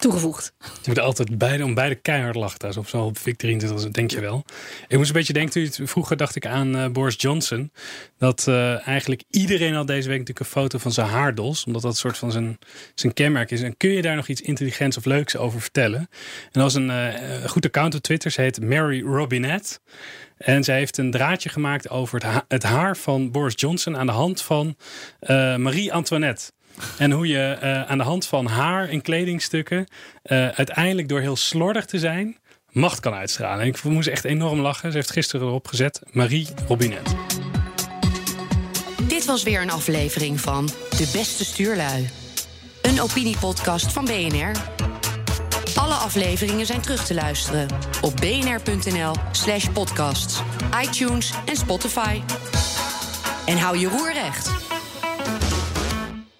Toegevoegd. Je moet altijd beide, om beide keihard lachen. thuis. Op zo'n Vic 23, denk je wel. Ik moest een beetje denken, vroeger dacht ik aan eh, Boris Johnson. Dat eh, eigenlijk iedereen had deze week natuurlijk een foto van zijn haardos. Omdat dat een soort van zijn, zijn kenmerk is. En kun je daar nog iets intelligents of leuks over vertellen? En dat was een eh, goed account op Twitter. Ze heet Mary Robinette. En zij heeft een draadje gemaakt over het, het haar van Boris Johnson aan de hand van eh, Marie Antoinette. En hoe je eh, aan de hand van haar en kledingstukken eh, uiteindelijk door heel slordig te zijn macht kan uitstralen. En ik moest echt enorm lachen. Ze heeft gisteren erop gezet Marie Robinet. Dit was weer een aflevering van De Beste Stuurlui. Een opiniepodcast van BNR. Alle afleveringen zijn terug te luisteren op bnr.nl slash podcasts, iTunes en Spotify. En hou je roer recht.